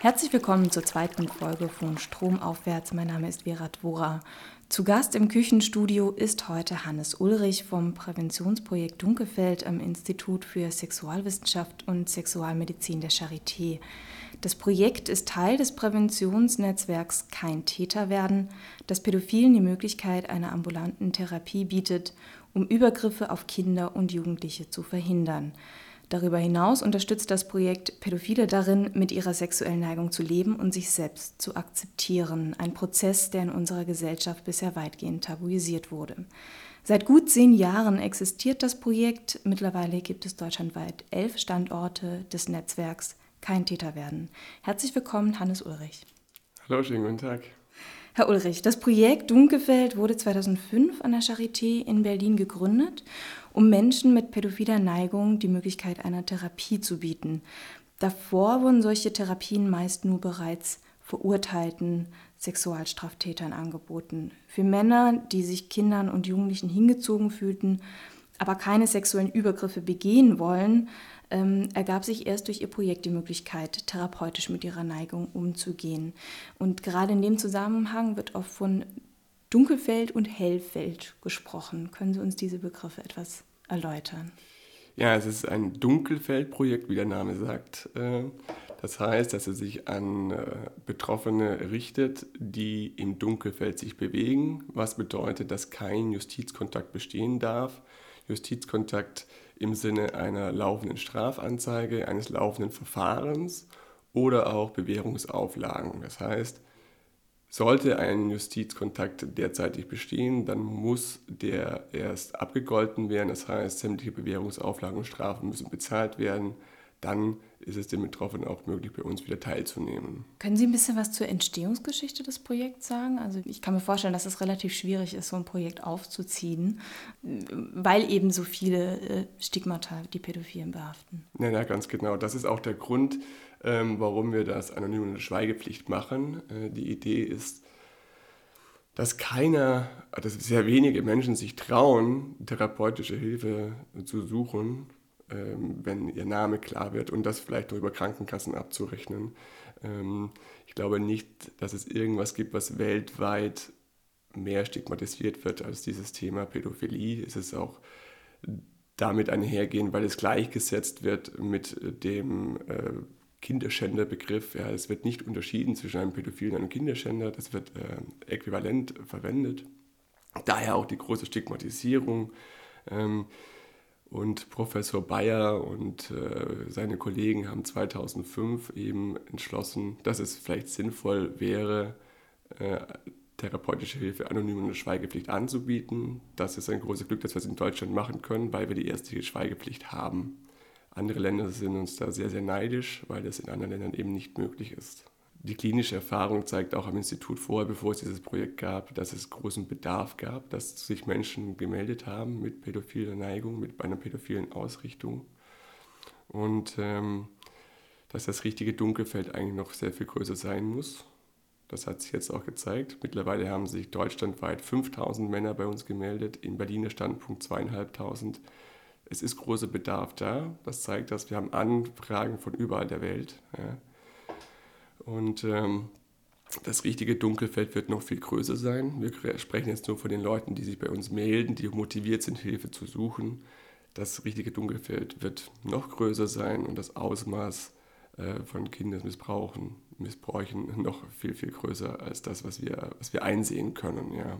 Herzlich willkommen zur zweiten Folge von Stromaufwärts. Mein Name ist Vera Dvora. Zu Gast im Küchenstudio ist heute Hannes Ulrich vom Präventionsprojekt Dunkelfeld am Institut für Sexualwissenschaft und Sexualmedizin der Charité. Das Projekt ist Teil des Präventionsnetzwerks Kein Täter werden, das Pädophilen die Möglichkeit einer ambulanten Therapie bietet, um Übergriffe auf Kinder und Jugendliche zu verhindern. Darüber hinaus unterstützt das Projekt Pädophile darin, mit ihrer sexuellen Neigung zu leben und sich selbst zu akzeptieren. Ein Prozess, der in unserer Gesellschaft bisher weitgehend tabuisiert wurde. Seit gut zehn Jahren existiert das Projekt. Mittlerweile gibt es deutschlandweit elf Standorte des Netzwerks Kein Täter werden. Herzlich willkommen, Hannes Ulrich. Hallo, schönen guten Tag. Herr Ulrich, das Projekt Dunkelfeld wurde 2005 an der Charité in Berlin gegründet um Menschen mit pädophiler Neigung die Möglichkeit einer Therapie zu bieten. Davor wurden solche Therapien meist nur bereits verurteilten Sexualstraftätern angeboten. Für Männer, die sich Kindern und Jugendlichen hingezogen fühlten, aber keine sexuellen Übergriffe begehen wollen, ähm, ergab sich erst durch ihr Projekt die Möglichkeit, therapeutisch mit ihrer Neigung umzugehen. Und gerade in dem Zusammenhang wird oft von Dunkelfeld und Hellfeld gesprochen. Können Sie uns diese Begriffe etwas erläutern? Ja, es ist ein Dunkelfeldprojekt, wie der Name sagt. Äh, das heißt, dass es sich an äh, Betroffene richtet, die im Dunkelfeld sich bewegen, was bedeutet, dass kein Justizkontakt bestehen darf. Justizkontakt im Sinne einer laufenden Strafanzeige, eines laufenden Verfahrens oder auch Bewährungsauflagen. Das heißt, sollte ein Justizkontakt derzeitig bestehen, dann muss der erst abgegolten werden. Das heißt, sämtliche Bewährungsauflagen und Strafen müssen bezahlt werden. Dann ist es den Betroffenen auch möglich, bei uns wieder teilzunehmen. Können Sie ein bisschen was zur Entstehungsgeschichte des Projekts sagen? Also ich kann mir vorstellen, dass es relativ schwierig ist, so ein Projekt aufzuziehen, weil eben so viele äh, Stigmata die Pädophilen behaften. Ja, ja, ganz genau. Das ist auch der Grund, ähm, warum wir das anonyme Schweigepflicht machen. Äh, die Idee ist, dass keiner, dass sehr wenige Menschen sich trauen, therapeutische Hilfe zu suchen, wenn ihr Name klar wird und das vielleicht über Krankenkassen abzurechnen. Ähm, ich glaube nicht, dass es irgendwas gibt, was weltweit mehr stigmatisiert wird als dieses Thema Pädophilie. Es ist auch damit einhergehen, weil es gleichgesetzt wird mit dem äh, Kinderschänderbegriff. Ja, es wird nicht unterschieden zwischen einem Pädophilen und einem Kinderschänder, das wird äh, äquivalent verwendet. Daher auch die große Stigmatisierung. Ähm, und Professor Bayer und äh, seine Kollegen haben 2005 eben entschlossen, dass es vielleicht sinnvoll wäre, äh, therapeutische Hilfe anonym und Schweigepflicht anzubieten. Das ist ein großes Glück, dass wir es in Deutschland machen können, weil wir die erste Schweigepflicht haben. Andere Länder sind uns da sehr, sehr neidisch, weil das in anderen Ländern eben nicht möglich ist. Die klinische Erfahrung zeigt auch am Institut vorher, bevor es dieses Projekt gab, dass es großen Bedarf gab, dass sich Menschen gemeldet haben mit pädophiler Neigung, mit einer pädophilen Ausrichtung. Und ähm, dass das richtige Dunkelfeld eigentlich noch sehr viel größer sein muss. Das hat sich jetzt auch gezeigt. Mittlerweile haben sich deutschlandweit 5000 Männer bei uns gemeldet, in Berliner Standpunkt zweieinhalbtausend es ist großer Bedarf da. Das zeigt, dass wir haben Anfragen von überall der Welt. Ja. Und ähm, das richtige Dunkelfeld wird noch viel größer sein. Wir sprechen jetzt nur von den Leuten, die sich bei uns melden, die motiviert sind, Hilfe zu suchen. Das richtige Dunkelfeld wird noch größer sein und das Ausmaß äh, von Kindesmissbrauchen, Missbräuchen noch viel, viel größer als das, was wir, was wir einsehen können. Ja.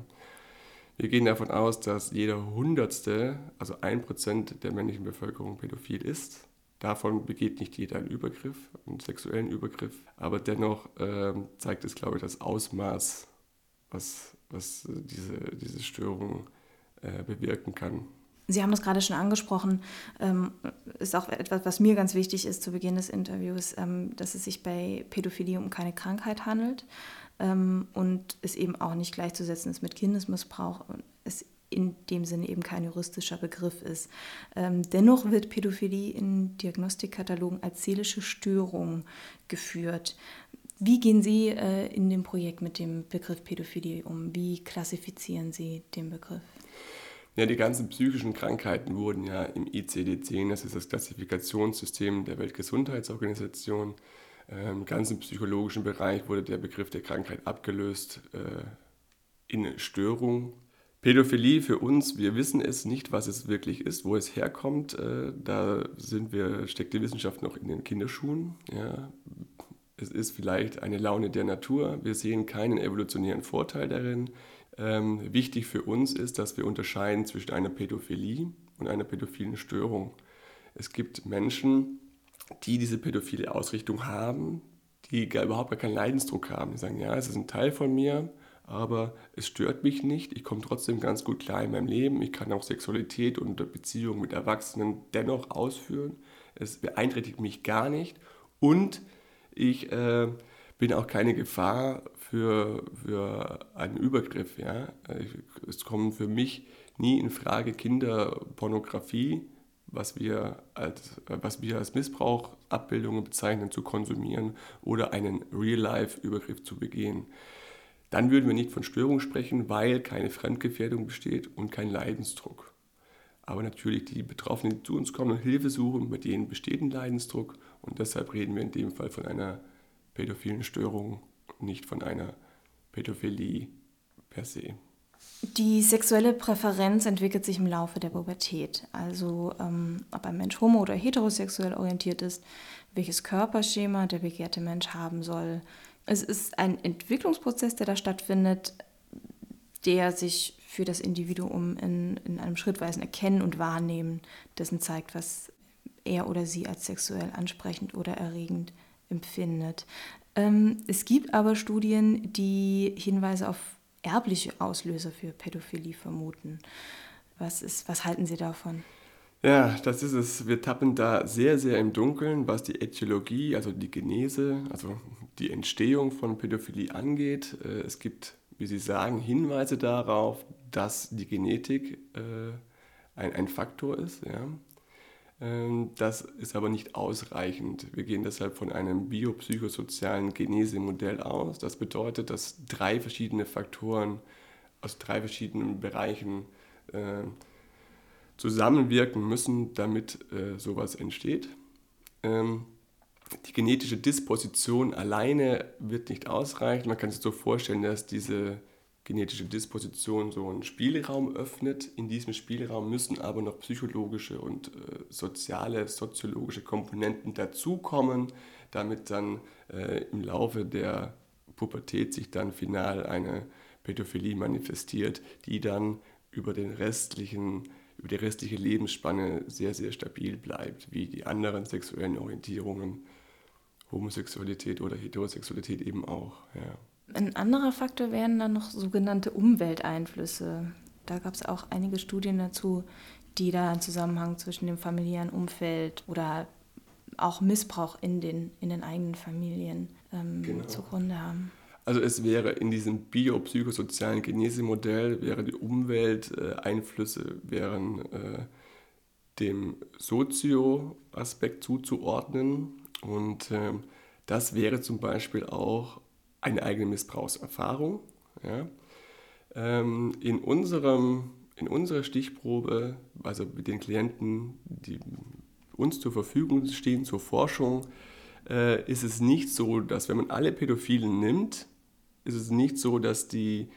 Wir gehen davon aus, dass jeder Hundertste, also ein Prozent der männlichen Bevölkerung pädophil ist. Davon begeht nicht jeder einen Übergriff, einen sexuellen Übergriff. Aber dennoch äh, zeigt es, glaube ich, das Ausmaß, was, was diese, diese Störung äh, bewirken kann. Sie haben das gerade schon angesprochen, ähm, ist auch etwas, was mir ganz wichtig ist zu Beginn des Interviews, ähm, dass es sich bei Pädophilie um keine Krankheit handelt, ähm, und es eben auch nicht gleichzusetzen ist mit Kindesmissbrauch es in dem Sinne eben kein juristischer Begriff ist. Ähm, dennoch wird Pädophilie in Diagnostikkatalogen als seelische Störung geführt. Wie gehen Sie äh, in dem Projekt mit dem Begriff Pädophilie um? Wie klassifizieren Sie den Begriff? Ja, die ganzen psychischen Krankheiten wurden ja im ICD-10, das ist das Klassifikationssystem der Weltgesundheitsorganisation, Im ganzen psychologischen Bereich wurde der Begriff der Krankheit abgelöst äh, in Störung. Pädophilie für uns, wir wissen es nicht, was es wirklich ist, wo es herkommt. Äh, da sind wir, steckt die Wissenschaft noch in den Kinderschuhen. Ja. Es ist vielleicht eine Laune der Natur. Wir sehen keinen evolutionären Vorteil darin. Ähm, wichtig für uns ist, dass wir unterscheiden zwischen einer Pädophilie und einer pädophilen Störung. Es gibt Menschen, die diese pädophile Ausrichtung haben, die gar, überhaupt gar keinen Leidensdruck haben. Die sagen, ja, es ist ein Teil von mir, aber es stört mich nicht. Ich komme trotzdem ganz gut klar in meinem Leben. Ich kann auch Sexualität und Beziehungen mit Erwachsenen dennoch ausführen. Es beeinträchtigt mich gar nicht. Und ich äh, bin auch keine Gefahr für, für einen Übergriff. Ja? Es kommen für mich nie in Frage Kinderpornografie, was wir als, was wir als Missbrauchabbildungen bezeichnen, zu konsumieren oder einen Real-Life-Übergriff zu begehen. Dann würden wir nicht von Störung sprechen, weil keine Fremdgefährdung besteht und kein Leidensdruck. Aber natürlich die Betroffenen, die zu uns kommen und Hilfe suchen, bei denen besteht ein Leidensdruck und deshalb reden wir in dem Fall von einer pädophilen Störung, nicht von einer Pädophilie per se. Die sexuelle Präferenz entwickelt sich im Laufe der Pubertät. Also ähm, ob ein Mensch homo- oder heterosexuell orientiert ist, welches Körperschema der begehrte Mensch haben soll. Es ist ein Entwicklungsprozess, der da stattfindet, der sich für das Individuum in, in einem schrittweisen Erkennen und Wahrnehmen dessen zeigt, was er oder sie als sexuell ansprechend oder erregend empfindet. Ähm, es gibt aber Studien, die Hinweise auf erbliche Auslöser für Pädophilie vermuten. Was, ist, was halten Sie davon? Ja, das ist es. Wir tappen da sehr, sehr im Dunkeln, was die Äthiologie, also die Genese, also die Entstehung von Pädophilie angeht. Äh, es gibt, wie Sie sagen, Hinweise darauf, dass die Genetik äh, ein, ein Faktor ist. Ja. Ähm, das ist aber nicht ausreichend. Wir gehen deshalb von einem biopsychosozialen Genesemodell aus. Das bedeutet, dass drei verschiedene Faktoren aus drei verschiedenen Bereichen äh, zusammenwirken müssen, damit äh, sowas entsteht. Ähm, die genetische Disposition alleine wird nicht ausreichen. Man kann sich so vorstellen, dass diese genetische Disposition so einen Spielraum öffnet. In diesem Spielraum müssen aber noch psychologische und äh, soziale, soziologische Komponenten dazukommen, damit dann äh, im Laufe der Pubertät sich dann final eine Pädophilie manifestiert, die dann über den restlichen über die restliche Lebensspanne sehr, sehr stabil bleibt, wie die anderen sexuellen Orientierungen, Homosexualität oder Heterosexualität eben auch. Ja. Ein anderer Faktor wären dann noch sogenannte Umwelteinflüsse. Da gab es auch einige Studien dazu, die da einen Zusammenhang zwischen dem familiären Umfeld oder auch Missbrauch in den, in den eigenen Familien ähm, genau. zugrunde haben. Also es wäre in diesem biopsychosozialen Genesemodell, wäre die Umwelteinflüsse wären äh, dem Sozio-Aspekt zuzuordnen und äh, das wäre zum Beispiel auch eine eigene Missbrauchserfahrung. Ja. Ähm, in, unserem, in unserer Stichprobe, also mit den Klienten, die uns zur Verfügung stehen zur Forschung, äh, ist es nicht so, dass wenn man alle Pädophilen nimmt, ist es nicht so, dass die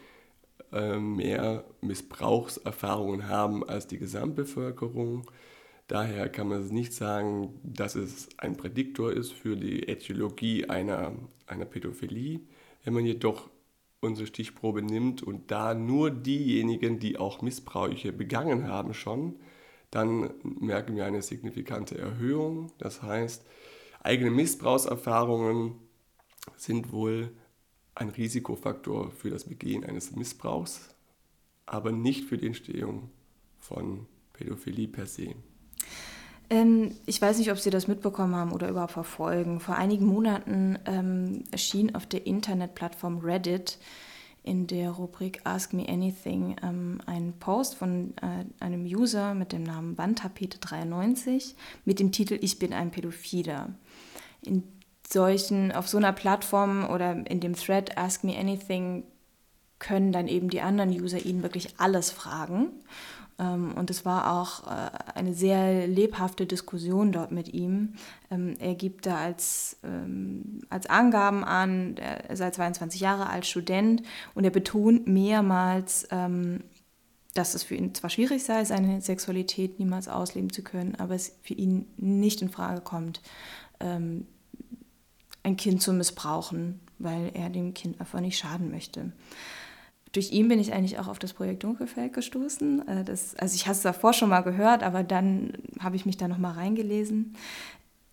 äh, mehr Missbrauchserfahrungen haben als die Gesamtbevölkerung. Daher kann man nicht sagen, dass es ein Prädiktor ist für die Äthiologie einer, einer Pädophilie. Wenn man jedoch unsere Stichprobe nimmt und da nur diejenigen, die auch Missbräuche begangen haben schon, dann merken wir eine signifikante Erhöhung. Das heißt, eigene Missbrauchserfahrungen sind wohl ein Risikofaktor für das Begehen eines Missbrauchs, aber nicht für die Entstehung von Pädophilie per se. Ähm, ich weiß nicht, ob Sie das mitbekommen haben oder überhaupt verfolgen. Vor einigen Monaten ähm, erschien auf der Internetplattform Reddit in der Rubrik Ask Me Anything ähm, ein Post von äh, einem User mit dem Namen Wandtapete93 mit dem Titel Ich bin ein Pädophiler. In solchen, auf so einer Plattform oder in dem Thread Ask Me Anything können dann eben die anderen User ihnen wirklich alles fragen Ähm, und es war auch äh, eine sehr lebhafte Diskussion dort mit ihm. Ähm, er gibt da als, ähm, als Angaben an, er sei 22 Jahre alt, Student, und er betont mehrmals, dass es für ihn zwar schwierig sei, seine Sexualität niemals ausleben zu können, aber es für ihn nicht in Frage kommt, ein Kind zu missbrauchen, weil er dem Kind einfach nicht schaden möchte durch ihn bin ich eigentlich auch auf das Projekt Dunkelfeld gestoßen. Äh, das, also ich habe es davor schon mal gehört, aber dann habe ich mich da noch mal reingelesen.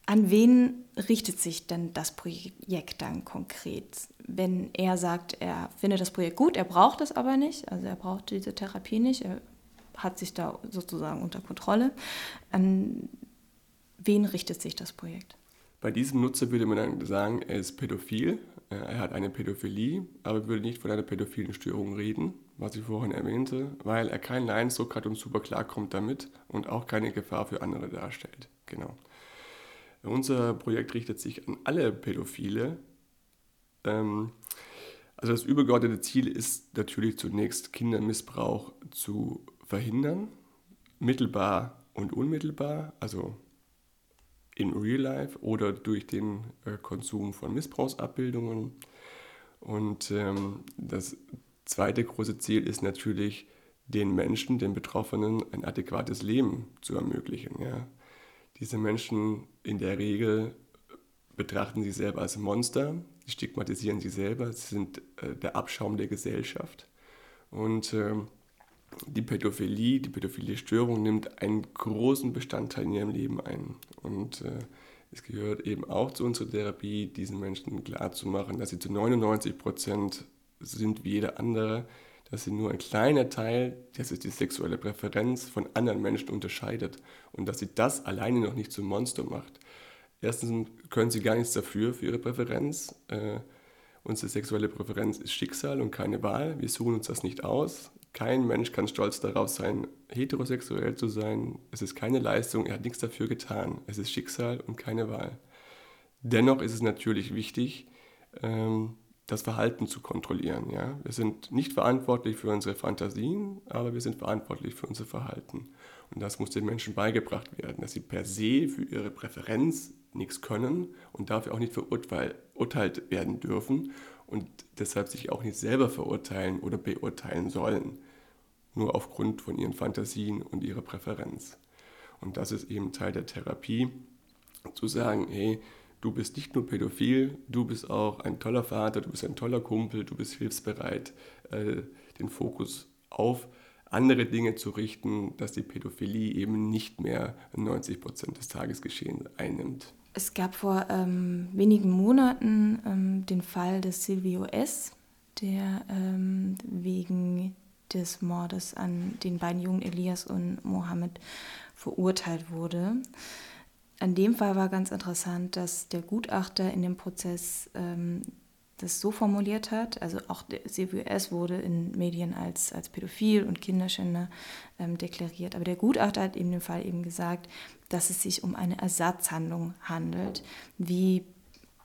An wen richtet sich denn das Projekt dann konkret? Wenn er sagt, er findet das Projekt gut, er braucht es aber nicht, also er braucht diese Therapie nicht, er hat sich da sozusagen unter Kontrolle. An wen richtet sich das Projekt? Bei diesem Nutzer würde man dann sagen, er ist pädophil, äh, er hat eine Pädophilie, aber würde nicht von einer pädophilen Störung reden, was ich vorhin erwähnte, weil er keinen Leidensdruck hat und super klarkommt damit und auch keine Gefahr für andere darstellt. Genau. Unser Projekt richtet sich an alle Pädophile. Ähm, also das übergeordnete Ziel ist natürlich zunächst Kindermissbrauch zu verhindern, mittelbar und unmittelbar, also in Real Life oder durch den äh, Konsum von Missbrauchsabbildungen. Und ähm, das zweite große Ziel ist natürlich, den Menschen, den Betroffenen, ein adäquates Leben zu ermöglichen. Ja. Diese Menschen in der Regel betrachten sich selber als Monster, stigmatisieren sich selber, sie sind äh, der Abschaum der Gesellschaft. Und ähm, die Pädophilie, die Pädophilie-Störung nimmt einen großen Bestandteil in ihrem Leben ein. Und äh, es gehört eben auch zu unserer Therapie, diesen Menschen klarzumachen, dass sie zu 99 Prozent sind wie jeder andere, dass sie nur ein kleiner Teil, das ist die sexuelle Präferenz, von anderen Menschen unterscheidet und dass sie das alleine noch nicht zum Monster macht. Erstens können sie gar nichts dafür, für ihre Präferenz. Äh, unsere sexuelle Präferenz ist Schicksal und keine Wahl. Wir suchen uns das nicht aus. Kein Mensch kann stolz darauf sein, heterosexuell zu sein. Es ist keine Leistung, er hat nichts dafür getan. Es ist Schicksal und keine Wahl. Dennoch ist es natürlich wichtig, ähm, das Verhalten zu kontrollieren. Ja? Wir sind nicht verantwortlich für unsere Fantasien, aber wir sind verantwortlich für unser Verhalten. Und das muss den Menschen beigebracht werden, dass sie per se für ihre Präferenz nichts können und dafür auch nicht verurteilt werden dürfen und deshalb sich auch nicht selber verurteilen oder beurteilen sollen, nur aufgrund von ihren Fantasien und ihrer Präferenz. Und das ist eben Teil der Therapie, zu sagen, hey, du bist nicht nur pädophil, du bist auch ein toller Vater, du bist ein toller Kumpel, du bist hilfsbereit, äh, den Fokus auf andere Dinge zu richten, dass die Pädophilie eben nicht mehr 90 Prozent des Tagesgeschehens einnimmt. Es gab vor ähm, wenigen Monaten ähm, den Fall des Silvio S., der ähm, wegen des Mordes an den beiden Jungen Elias und Mohammed verurteilt wurde. An dem Fall war ganz interessant, dass der Gutachter in dem Prozess ähm, das so formuliert hat, also auch der CWS wurde in Medien als, als pädophil und Kinderschänder ähm, deklariert, aber der Gutachter hat in dem Fall eben gesagt, dass es sich um eine Ersatzhandlung handelt, wie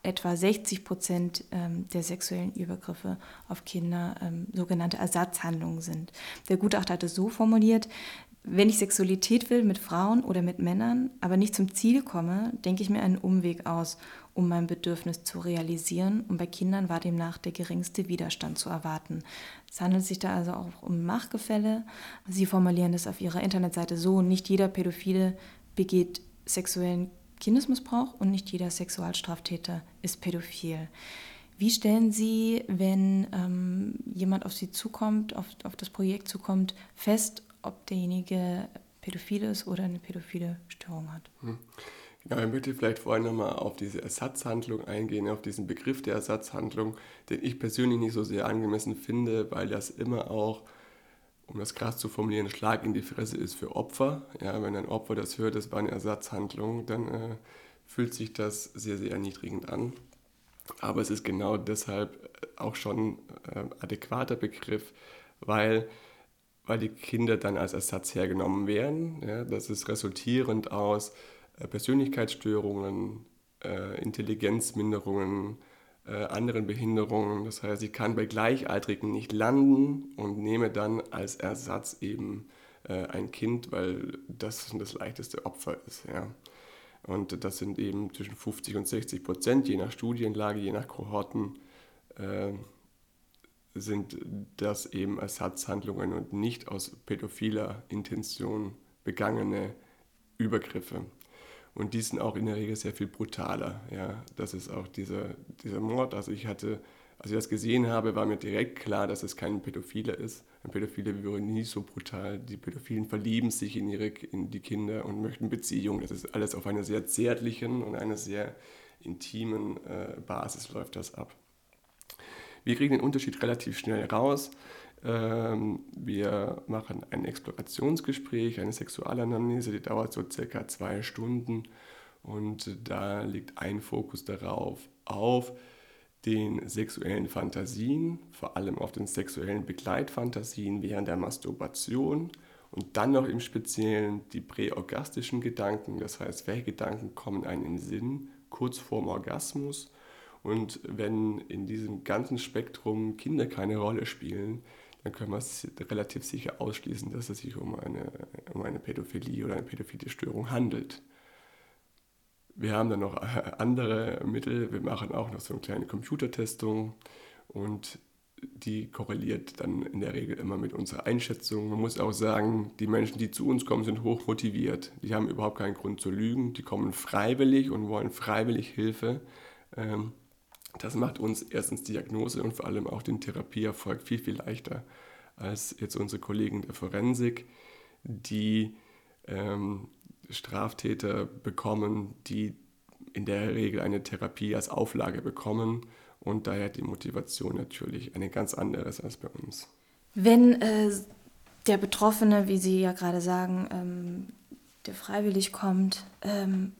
etwa 60 Prozent ähm, der sexuellen Übergriffe auf Kinder ähm, sogenannte Ersatzhandlungen sind. Der Gutachter hat es so formuliert, wenn ich Sexualität will mit Frauen oder mit Männern, aber nicht zum Ziel komme, denke ich mir einen Umweg aus, um mein Bedürfnis zu realisieren. Und bei Kindern war demnach der geringste Widerstand zu erwarten. Es handelt sich da also auch um Machtgefälle. Sie formulieren das auf ihrer Internetseite so, nicht jeder Pädophile begeht sexuellen Kindesmissbrauch und nicht jeder Sexualstraftäter ist pädophil. Wie stellen Sie, wenn ähm, jemand auf Sie zukommt, auf, auf das Projekt zukommt, fest, ob derjenige pädophil ist oder eine pädophile Störung hat. Hm. Genau, ich möchte vielleicht vorhin nochmal auf diese Ersatzhandlung eingehen, auf diesen Begriff der Ersatzhandlung, den ich persönlich nicht so sehr angemessen finde, weil das immer auch, um das krass zu formulieren, Schlag in die Fresse ist für Opfer. Ja, wenn ein Opfer das hört, das war eine Ersatzhandlung, dann äh, fühlt sich das sehr, sehr erniedrigend an. Aber es ist genau deshalb auch schon äh, adäquater Begriff, weil weil die Kinder dann als Ersatz hergenommen werden. Ja, das ist resultierend aus äh, Persönlichkeitsstörungen, äh, Intelligenzminderungen, äh, anderen Behinderungen. Das heißt, ich kann bei Gleichaltrigen nicht landen und nehme dann als Ersatz eben äh, ein Kind, weil das das leichteste Opfer ist. Ja. Und das sind eben zwischen 50 und 60 Prozent, je nach Studienlage, je nach Kohorten, äh, sind das eben Ersatzhandlungen und nicht aus pädophiler Intention begangene Übergriffe. Und die sind auch in der Regel sehr viel brutaler. Ja. Das ist auch dieser, dieser Mord. Also ich hatte, als ich das gesehen habe, war mir direkt klar, dass es kein Pädophiler ist. Ein Pädophiler wäre nie so brutal. Die Pädophilen verlieben sich in, ihre, in die Kinder und möchten Beziehungen. Das ist alles auf einer sehr zärtlichen und einer sehr intimen äh, Basis läuft das ab. Wir kriegen den Unterschied relativ schnell raus. Ähm, wir machen ein Explorationsgespräch, eine Sexualanamnese, die dauert so circa zwei Stunden. Und da liegt ein Fokus darauf, auf den sexuellen Fantasien, vor allem auf den sexuellen Begleitfantasien während der Masturbation und dann noch im Speziellen die präorgastischen Gedanken, das heißt, welche Gedanken kommen einem in den Sinn kurz vorm Orgasmus? Und wenn in diesem ganzen Spektrum Kinder keine Rolle spielen, dann können wir es relativ sicher ausschließen, dass es sich um eine, um eine Pädophilie oder eine pädophilie Störung handelt. Wir haben dann noch andere Mittel. Wir machen auch noch so eine kleine Computertestung und die korreliert dann in der Regel immer mit unserer Einschätzung. Man muss auch sagen, die Menschen, die zu uns kommen, sind hoch motiviert. Die haben überhaupt keinen Grund zu lügen. Die kommen freiwillig und wollen freiwillig Hilfe. Ähm, das macht uns erstens Diagnose und vor allem auch den Therapieerfolg viel, viel leichter als jetzt unsere Kollegen der Forensik, die ähm, Straftäter bekommen, die in der Regel eine Therapie als Auflage bekommen und daher die Motivation natürlich eine ganz andere ist als bei uns. Wenn äh, der Betroffene, wie Sie ja gerade sagen, ähm, der freiwillig kommt, ähm,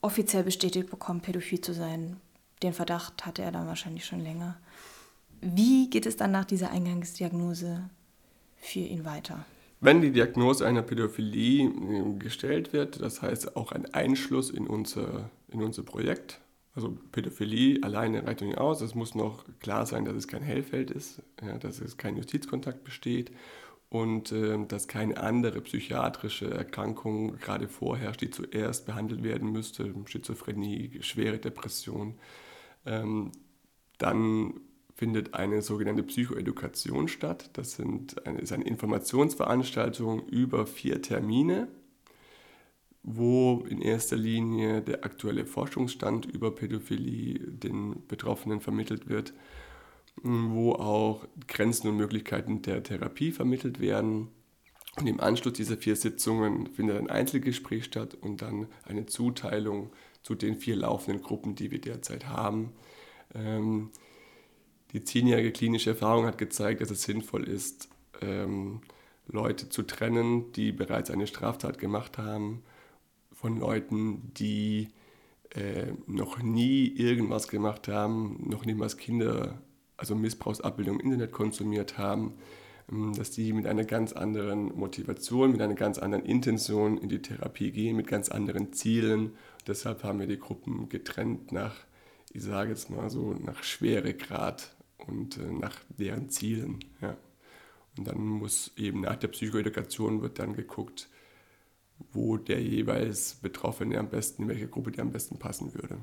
offiziell bestätigt bekommt, pädophil zu sein, den Verdacht hatte er dann wahrscheinlich schon länger. Wie geht es dann nach dieser Eingangsdiagnose für ihn weiter? Wenn die Diagnose einer Pädophilie äh, gestellt wird, das heißt auch ein Einschluss in unser, in unser Projekt, also Pädophilie alleine reicht nicht aus, es muss noch klar sein, dass es kein Hellfeld ist, ja, dass es kein Justizkontakt besteht und äh, dass keine andere psychiatrische Erkrankung gerade vorherrscht, die zuerst behandelt werden müsste, Schizophrenie, schwere Depression. Ähm, dann findet eine sogenannte Psychoedukation statt. Das sind eine, ist eine Informationsveranstaltung über vier Termine, wo in erster Linie der aktuelle Forschungsstand über Pädophilie den Betroffenen vermittelt wird, wo auch Grenzen und Möglichkeiten der Therapie vermittelt werden. Und im Anschluss dieser vier Sitzungen findet ein Einzelgespräch statt und dann eine Zuteilung zu den vier laufenden Gruppen, die wir derzeit haben. Ähm, die zehnjährige klinische Erfahrung hat gezeigt, dass es sinnvoll ist, ähm, Leute zu trennen, die bereits eine Straftat gemacht haben, von Leuten, die äh, noch nie irgendwas gemacht haben, noch niemals Kinder, also Missbrauchsabbildung im Internet konsumiert haben, ähm, dass die mit einer ganz anderen Motivation, mit einer ganz anderen Intention in die Therapie gehen, mit ganz anderen Zielen. Deshalb haben wir die Gruppen getrennt nach, ich sage jetzt mal so, nach Schweregrad und äh, nach deren Zielen. Ja. Und dann muss eben nach der Psychoedukation wird dann geguckt, wo der jeweils Betroffene am besten, in welche Gruppe der am besten passen würde.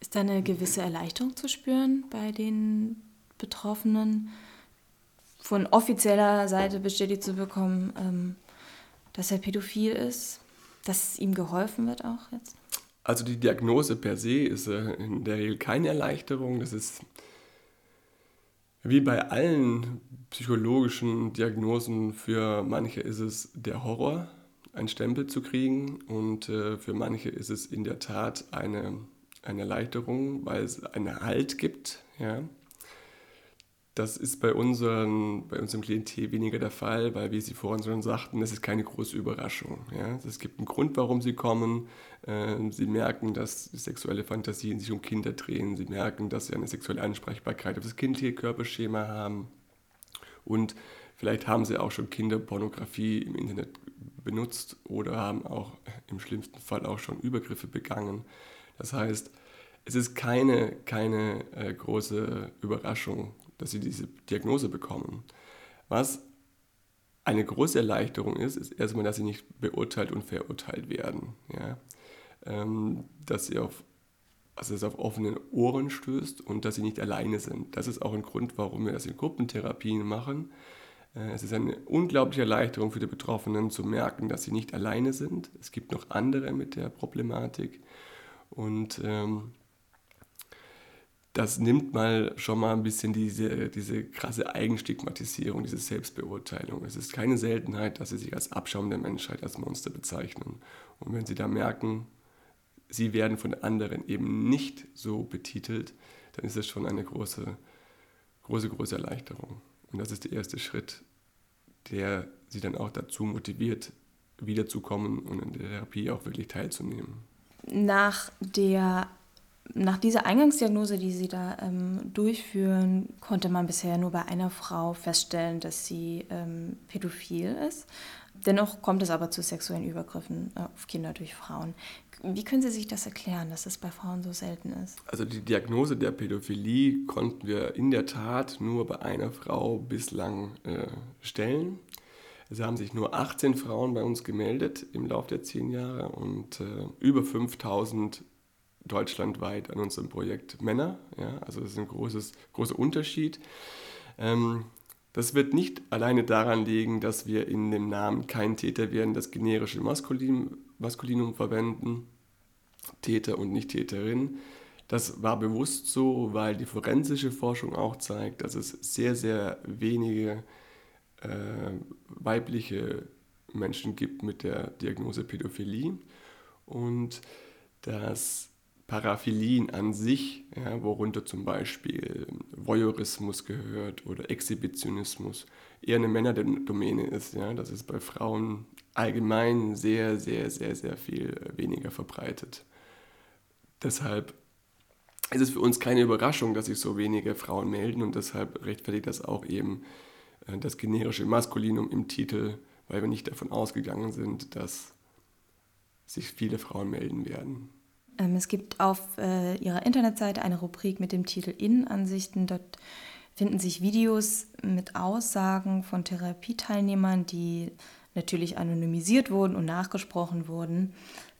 Ist da eine gewisse Erleichterung zu spüren bei den Betroffenen, von offizieller Seite bestätigt zu bekommen, ähm, dass er pädophil ist, dass ihm geholfen wird auch jetzt? Also die Diagnose per se ist äh, in der Regel keine Erleichterung. Das ist wie bei allen psychologischen Diagnosen, für manche ist es der Horror, einen Stempel zu kriegen und äh, für manche ist es in der Tat eine, eine Erleichterung, weil es einen Halt gibt. Ja? Das ist bei, unseren, bei unserem Klientel weniger der Fall, weil, wie Sie vorhin schon sagten, das ist keine große Überraschung. Ja? Es gibt einen Grund, warum Sie kommen. Ähm, sie merken, dass sexuelle Fantasien sich um Kinder drehen. Sie merken, dass Sie eine sexuelle Ansprechbarkeit auf das kindliche Körperschema haben. Und vielleicht haben Sie auch schon Kinderpornografie im Internet benutzt oder haben auch im schlimmsten Fall auch schon Übergriffe begangen. Das heißt, es ist keine, keine äh, große Überraschung, dass sie diese Diagnose bekommen. Was eine große Erleichterung ist, ist erstmal, dass sie nicht beurteilt und verurteilt werden. Ja? Ähm, dass sie auf also es auf offene Ohren stößt und dass sie nicht alleine sind. Das ist auch ein Grund, warum wir das in Gruppentherapien machen. Äh, es ist eine unglaubliche Erleichterung für die Betroffenen zu merken, dass sie nicht alleine sind. Es gibt noch andere mit der Problematik und ähm, das nimmt mal schon mal ein bisschen diese, diese krasse Eigenstigmatisierung, diese Selbstbeurteilung. Es ist keine Seltenheit, dass sie sich als Abschaum der Menschheit, als Monster bezeichnen. Und wenn sie da merken, sie werden von anderen eben nicht so betitelt, dann ist das schon eine große, große, große Erleichterung. Und das ist der erste Schritt, der sie dann auch dazu motiviert, wiederzukommen und in der Therapie auch wirklich teilzunehmen. Nach der nach dieser Eingangsdiagnose, die Sie da ähm, durchführen, konnte man bisher nur bei einer Frau feststellen, dass sie ähm, pädophil ist. Dennoch kommt es aber zu sexuellen Übergriffen äh, auf Kinder durch Frauen. Wie können Sie sich das erklären, dass es bei Frauen so selten ist? Also die Diagnose der Pädophilie konnten wir in der Tat nur bei einer Frau bislang äh, stellen. Es haben sich nur 18 Frauen bei uns gemeldet im Laufe der zehn Jahre und äh, über 5000 deutschlandweit an unserem Projekt Männer. Ja, also das ist ein großes, großer Unterschied. Ähm, das wird nicht alleine daran liegen, dass wir in dem Namen kein Täter werden, das generische Maskulin, Maskulinum verwenden, Täter und nicht Täterin. Das war bewusst so, weil die forensische Forschung auch zeigt, dass es sehr, sehr wenige äh, weibliche Menschen gibt mit der Diagnose Pädophilie und dass Paraphilien an sich, ja, worunter zum Beispiel Voyeurismus gehört oder Exhibitionismus, eher eine Männerdomäne ist. Ja, das ist bei Frauen allgemein sehr, sehr, sehr, sehr viel weniger verbreitet. Deshalb ist es für uns keine Überraschung, dass sich so wenige Frauen melden und deshalb rechtfertigt das auch eben äh, das generische Maskulinum im Titel, weil wir nicht davon ausgegangen sind, dass sich viele Frauen melden werden. Ähm, es gibt auf äh, ihrer Internetseite eine Rubrik mit dem Titel Innenansichten. Dort finden sich Videos mit Aussagen von Therapieteilnehmern, die natürlich anonymisiert wurden und nachgesprochen wurden,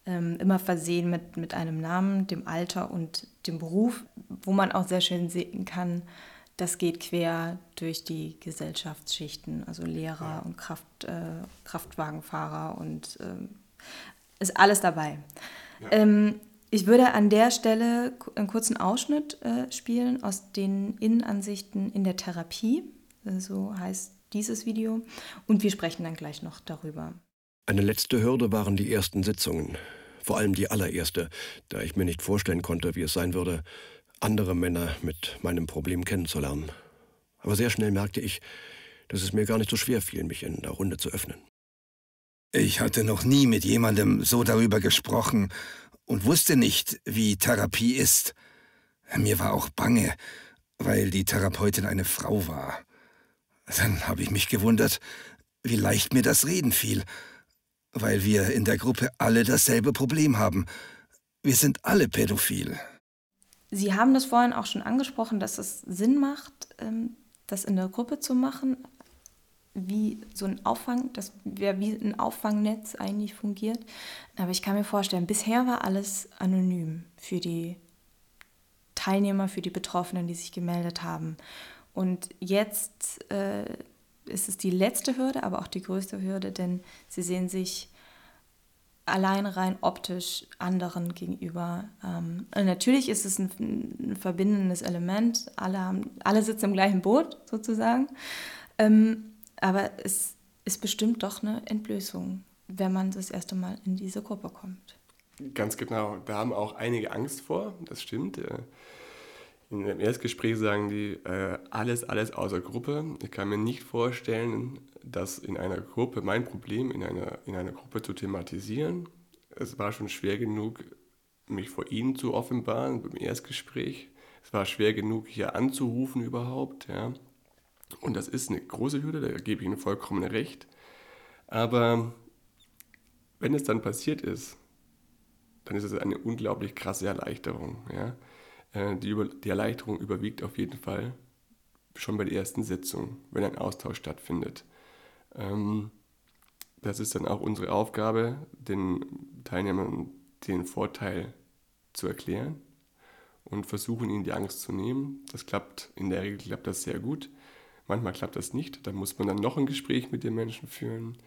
ähm, immer versehen mit, mit einem Namen, dem Alter und dem Beruf, wo man auch sehr schön sehen kann, das geht quer durch die Gesellschaftsschichten, also Lehrer und Kraft, äh, Kraftwagenfahrer und äh, ist alles dabei. Ja. Ähm, ich würde an der Stelle einen kurzen Ausschnitt äh, spielen aus den Innenansichten in der Therapie. Äh, so heißt dieses Video. Und wir sprechen dann gleich noch darüber. Eine letzte Hürde waren die ersten Sitzungen. Vor allem die allererste, da ich mir nicht vorstellen konnte, wie es sein würde, andere Männer mit meinem Problem kennenzulernen. Aber sehr schnell merkte ich, dass es mir gar nicht so schwer fiel, mich in der Runde zu öffnen. Ich hatte noch nie mit jemandem so darüber gesprochen und wusste nicht, wie Therapie ist. Mir war auch bange, weil die Therapeutin eine Frau war. Dann habe ich mich gewundert, wie leicht mir das Reden fiel, weil wir in der Gruppe alle dasselbe Problem haben. Wir sind alle pädophil. Sie haben das vorhin auch schon angesprochen, dass es Sinn macht, ähm, das in der Gruppe zu machen wie so ein Auffang, das wäre wie ein Auffangnetz eigentlich fungiert. Aber ich kann mir vorstellen, bisher war alles anonym für die Teilnehmer, für die Betroffenen, die sich gemeldet haben. Und jetzt äh, ist es die letzte Hürde, aber auch die größte Hürde, denn sie sehen sich allein rein optisch anderen gegenüber. Ähm, natürlich ist es ein, ein, verbindendes Element, alle, haben, alle sitzen im gleichen Boot sozusagen. Ähm, aber es ist bestimmt doch eine Entblößung, wenn man das erste Mal in diese Gruppe kommt. Ganz genau. Da haben auch einige Angst vor, das stimmt. Äh, in dem Erstgespräch sagen die, äh, alles, alles außer Gruppe. Ich kann mir nicht vorstellen, dass in einer Gruppe, mein Problem in einer, in einer Gruppe zu thematisieren. Es war schon schwer genug, mich vor Ihnen zu offenbaren beim Erstgespräch. Es war schwer genug, hier anzurufen überhaupt. Ja. Und das ist eine große Hürde, da gebe ich Ihnen vollkommen recht. Aber wenn es dann passiert ist, dann ist es eine unglaublich krasse Erleichterung. Ja? Äh, die, Über die Erleichterung überwiegt auf jeden Fall schon bei der ersten Sitzung, wenn ein Austausch stattfindet. Ähm, das ist dann auch unsere Aufgabe, den Teilnehmern den Vorteil zu erklären und versuchen ihnen die Angst zu nehmen. Das klappt, in der Regel klappt das sehr gut. Manchmal klappt das nicht. Da muss man dann noch ein Gespräch mit den Menschen führen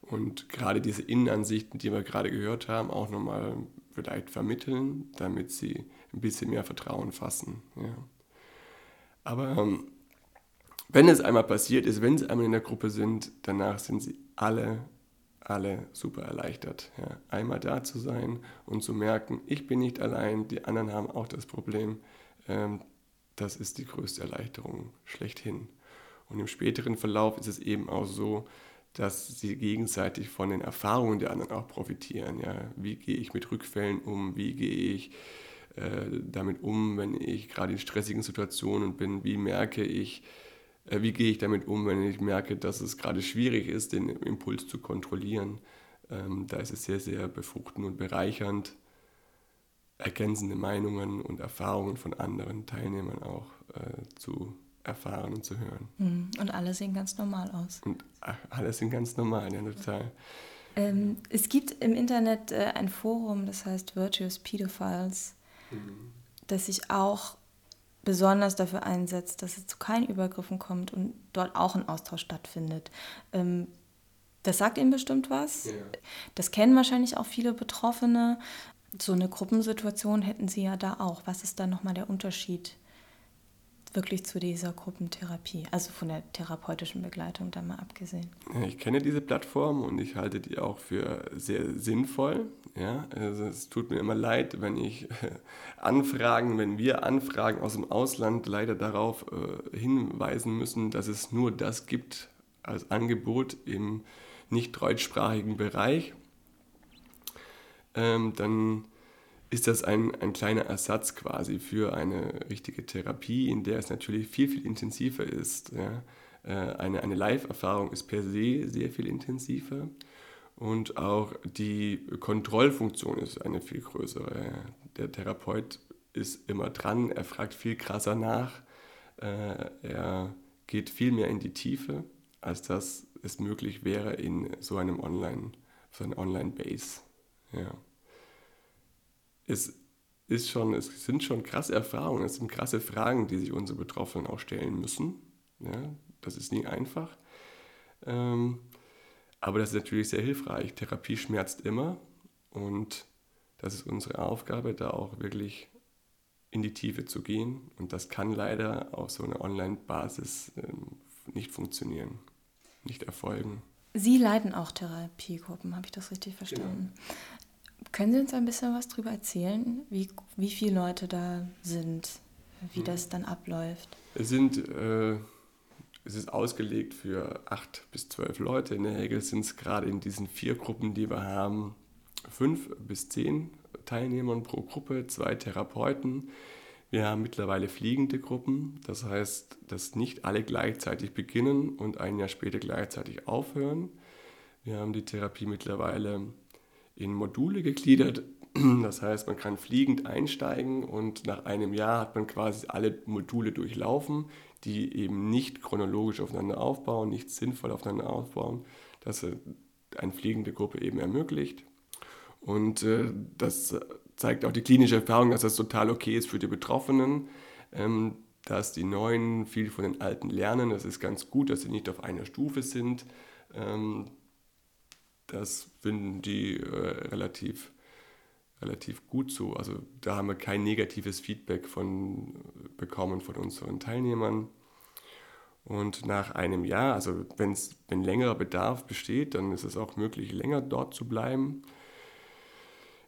und gerade diese Innenansichten, die wir gerade gehört haben, auch nochmal vielleicht vermitteln, damit sie ein bisschen mehr Vertrauen fassen. Ja. Aber ähm, wenn es einmal passiert ist, wenn sie einmal in der Gruppe sind, danach sind sie alle, alle super erleichtert. Ja. Einmal da zu sein und zu merken, ich bin nicht allein, die anderen haben auch das Problem, ähm, das ist die größte Erleichterung schlechthin. Und im späteren Verlauf ist es eben auch so, dass sie gegenseitig von den Erfahrungen der anderen auch profitieren. Ja? Wie gehe ich mit Rückfällen um? Wie gehe ich äh, damit um, wenn ich gerade in stressigen Situationen bin? Wie merke ich, äh, wie gehe ich damit um, wenn ich merke, dass es gerade schwierig ist, den Impuls zu kontrollieren? Ähm, da ist es sehr, sehr befruchtend und bereichernd, ergänzende Meinungen und Erfahrungen von anderen Teilnehmern auch äh, zu erfahren und zu hören. Hm, und alle sehen ganz normal aus. Und alle sind ganz normal, ja, total. Ähm, es gibt im Internet äh, ein Forum, das heißt Virtuous Pedophiles, mhm. das sich auch besonders dafür einsetzt, dass es zu keinen Übergriffen kommt und dort auch ein Austausch stattfindet. Ähm, das sagt Ihnen bestimmt was. Ja. Das kennen wahrscheinlich auch viele Betroffene. So eine Gruppensituation hätten Sie ja da auch. Was ist da nochmal der Unterschied? Wirklich zu dieser Gruppentherapie, also von der therapeutischen Begleitung da mal abgesehen? Ich kenne diese Plattform und ich halte die auch für sehr sinnvoll. Ja, also es tut mir immer leid, wenn ich Anfragen, wenn wir Anfragen aus dem Ausland leider darauf äh, hinweisen müssen, dass es nur das gibt als Angebot im nicht deutschsprachigen Bereich. Ähm, dann ist das ein, ein kleiner Ersatz quasi für eine richtige Therapie, in der es natürlich viel, viel intensiver ist. Ja. Äh, eine, eine Live-Erfahrung ist per se sehr viel intensiver und auch die Kontrollfunktion ist eine viel größere. Der Therapeut ist immer dran, er fragt viel krasser nach, äh, er geht viel mehr in die Tiefe, als das es möglich wäre in so einem Online, so einem Online-Base. Ja es ist schon, es sind schon krasse Erfahrungen, es sind krasse Fragen, die sich unsere Betroffenen auch stellen müssen. Ja, das ist nie einfach. Ähm, aber das ist natürlich sehr hilfreich. Therapie schmerzt immer und das ist unsere Aufgabe, da auch wirklich in die Tiefe zu gehen. Und das kann leider auf so einer Online-Basis ähm, nicht funktionieren, nicht erfolgen. Sie leiten auch Therapiegruppen, habe ich das richtig verstanden? Genau. Können Sie uns ein bisschen was darüber erzählen, wie, wie viele Leute da sind, wie mhm. das dann abläuft? Es sind, äh, es ist ausgelegt für acht bis zwölf Leute. In der Regel sind es gerade in diesen vier Gruppen, die wir haben, fünf bis zehn Teilnehmer pro Gruppe, zwei Therapeuten. Wir haben mittlerweile fliegende Gruppen, das heißt, dass nicht alle gleichzeitig beginnen und ein Jahr später gleichzeitig aufhören. Wir haben die Therapie mittlerweile in Module gegliedert. Das heißt, man kann fliegend einsteigen und nach einem Jahr hat man quasi alle Module durchlaufen, die eben nicht chronologisch aufeinander aufbauen, nicht sinnvoll aufeinander aufbauen. Das eine fliegende Gruppe eben ermöglicht. Und äh, das zeigt auch die klinische Erfahrung, dass das total okay ist für die Betroffenen, ähm, dass die Neuen viel von den Alten lernen. Das ist ganz gut, dass sie nicht auf einer Stufe sind. Ähm, das finden die äh, relativ, relativ gut so. Also da haben wir kein negatives Feedback von, bekommen von unseren Teilnehmern. Und nach einem Jahr, also wenn's, wenn längerer Bedarf besteht, dann ist es auch möglich, länger dort zu bleiben.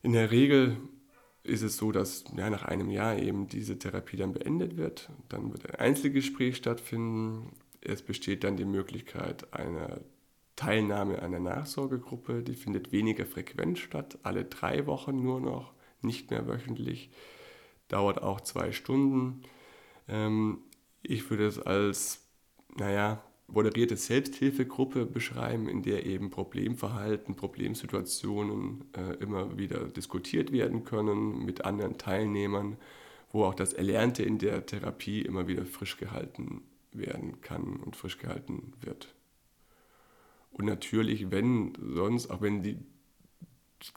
In der Regel ist es so, dass ja, nach einem Jahr eben diese Therapie dann beendet wird. Dann wird ein Einzelgespräch stattfinden. Es besteht dann die Möglichkeit einer Teilnahme der Nachsorgegruppe, die findet weniger frequent statt, alle drei Wochen nur noch, nicht mehr wöchentlich, dauert auch zwei Stunden. Ähm, ich würde es als, naja, moderierte Selbsthilfegruppe beschreiben, in der eben Problemverhalten, Problemsituationen äh, immer wieder diskutiert werden können mit anderen Teilnehmern, wo auch das Erlernte in der Therapie immer wieder frisch gehalten werden kann und frisch gehalten wird. Und natürlich, wenn sonst, auch wenn die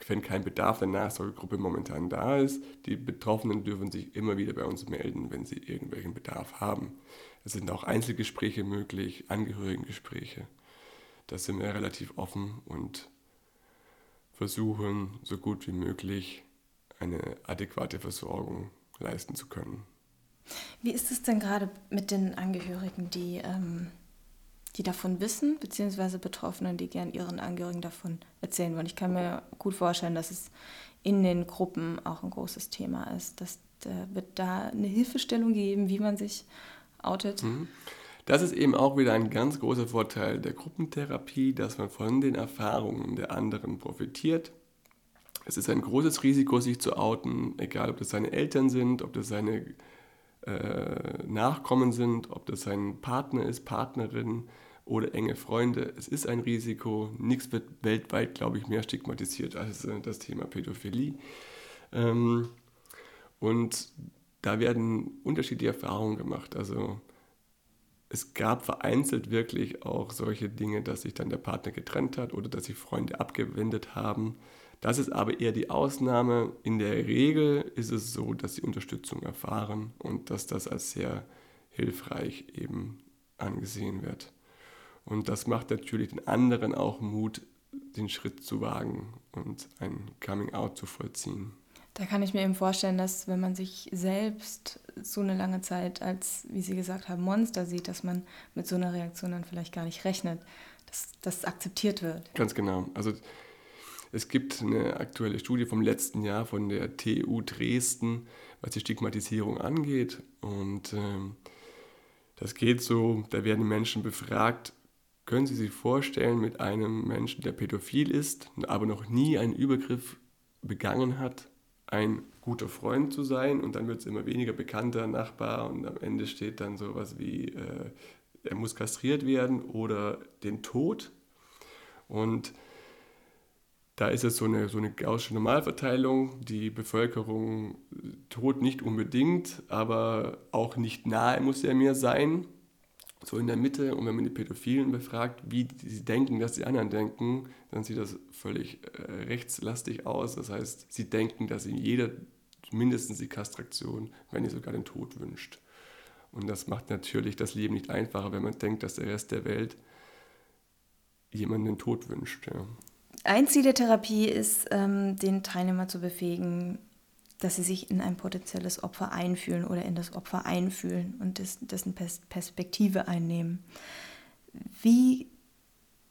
wenn kein Bedarf der Nachsorgegruppe momentan da ist, die Betroffenen dürfen sich immer wieder bei uns melden, wenn sie irgendwelchen Bedarf haben. Es sind auch Einzelgespräche möglich, Angehörigengespräche. Da sind wir relativ offen und versuchen, so gut wie möglich eine adäquate Versorgung leisten zu können. Wie ist es denn gerade mit den Angehörigen, die ähm, die davon wissen, beziehungsweise Betroffenen, die gern ihren Angehörigen davon erzählen wollen. Ich kann mir gut vorstellen, dass es in den Gruppen auch ein großes Thema ist. Dass, da wird da eine Hilfestellung geben, wie man sich outet. Mhm. Das ist eben auch wieder ein ganz großer Vorteil der Gruppentherapie, dass man von den Erfahrungen der anderen profitiert. Es ist ein großes Risiko, sich zu outen, egal ob das seine Eltern sind, ob das seine äh, Nachkommen sind, ob das sein Partner ist, Partnerin oder enge Freunde. Es ist ein Risiko. Nichts wird weltweit, glaube ich, mehr stigmatisiert als äh, das Thema Pädophilie. Ähm, und da werden unterschiedliche Erfahrungen gemacht. Also es gab vereinzelt wirklich auch solche Dinge, dass sich dann der Partner getrennt hat oder dass sich Freunde abgewendet haben. Das ist aber eher die Ausnahme. In der Regel ist es so, dass sie Unterstützung erfahren und dass das als sehr hilfreich eben angesehen wird. Und das macht natürlich den anderen auch Mut, den Schritt zu wagen und ein Coming-out zu vollziehen. Da kann ich mir eben vorstellen, dass wenn man sich selbst so eine lange Zeit als, wie Sie gesagt haben, Monster sieht, dass man mit so einer Reaktion dann vielleicht gar nicht rechnet, dass das akzeptiert wird. Ganz genau. Also es gibt eine aktuelle Studie vom letzten Jahr von der TU Dresden, was die Stigmatisierung angeht. Und ähm, das geht so, da werden Menschen befragt, können Sie sich vorstellen, mit einem Menschen, der pädophil ist, aber noch nie einen Übergriff begangen hat, ein guter Freund zu sein und dann wird es immer weniger bekannter Nachbar und am Ende steht dann sowas wie, äh, er muss kastriert werden oder den Tod. Und da ist es so eine, so eine gaussische Normalverteilung. Die Bevölkerung tot nicht unbedingt, aber auch nicht nahe muss er mir sein. So in der Mitte. Und wenn man die Pädophilen befragt, wie sie denken, dass die anderen denken, dann sieht das völlig äh, rechtslastig aus. Das heißt, sie denken, dass ihnen jeder mindestens die Kastraktion, wenn nicht sogar den Tod wünscht. Und das macht natürlich das Leben nicht einfacher, wenn man denkt, dass der Rest der Welt jemanden den Tod wünscht. Ja. Ein Ziel der Therapie ist, ähm, den Teilnehmer zu befähigen, dass sie sich in ein potenzielles Opfer einfühlen oder in das Opfer einfühlen und des, dessen Perspektive einnehmen. Wie,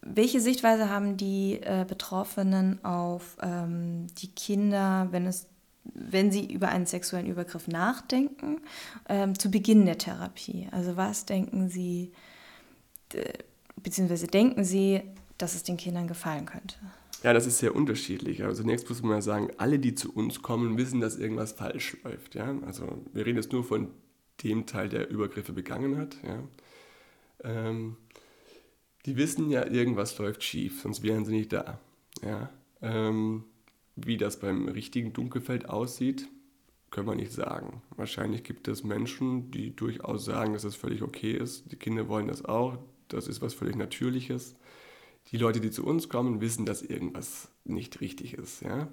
welche Sichtweise haben die äh, Betroffenen auf ähm, die Kinder, wenn, es, wenn sie über einen sexuellen Übergriff nachdenken, ähm, zu Beginn der Therapie? Also was denken sie, beziehungsweise denken sie, dass es den Kindern gefallen könnte? Ja, das ist sehr unterschiedlich. Also zunächst muss man mal sagen, alle, die zu uns kommen, wissen, dass irgendwas falsch läuft. Ja? Also wir reden jetzt nur von dem Teil, der Übergriffe begangen hat. Ja? Ähm, die wissen ja, irgendwas läuft schief, sonst wären sie nicht da. Ja? Ähm, wie das beim richtigen Dunkelfeld aussieht, können wir nicht sagen. Wahrscheinlich gibt es Menschen, die durchaus sagen, dass das völlig okay ist. Die Kinder wollen das auch. Das ist was völlig Natürliches die Leute, die zu uns kommen, wissen, dass irgendwas nicht richtig ist. Ja?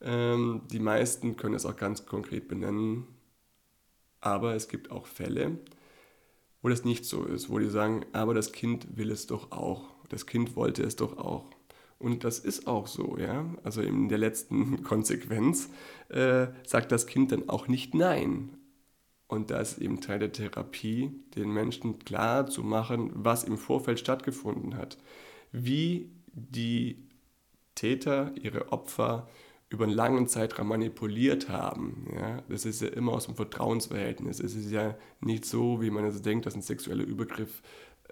Ähm, die meisten können es auch ganz konkret benennen, aber es gibt auch Fälle, wo das nicht so ist, wo die sagen, aber das Kind will es doch auch, das Kind wollte es doch auch. Und das ist auch so, ja. Also in der letzten Konsequenz äh, sagt das Kind dann auch nicht Nein. Und da ist eben Teil der Therapie, den Menschen klar zu machen, was im Vorfeld stattgefunden hat wie die Täter ihre Opfer über einen langen Zeitraum manipuliert haben. Ja, das ist ja immer aus dem Vertrauensverhältnis. Es ist ja nicht so, wie man es denkt, dass ein sexueller Übergriff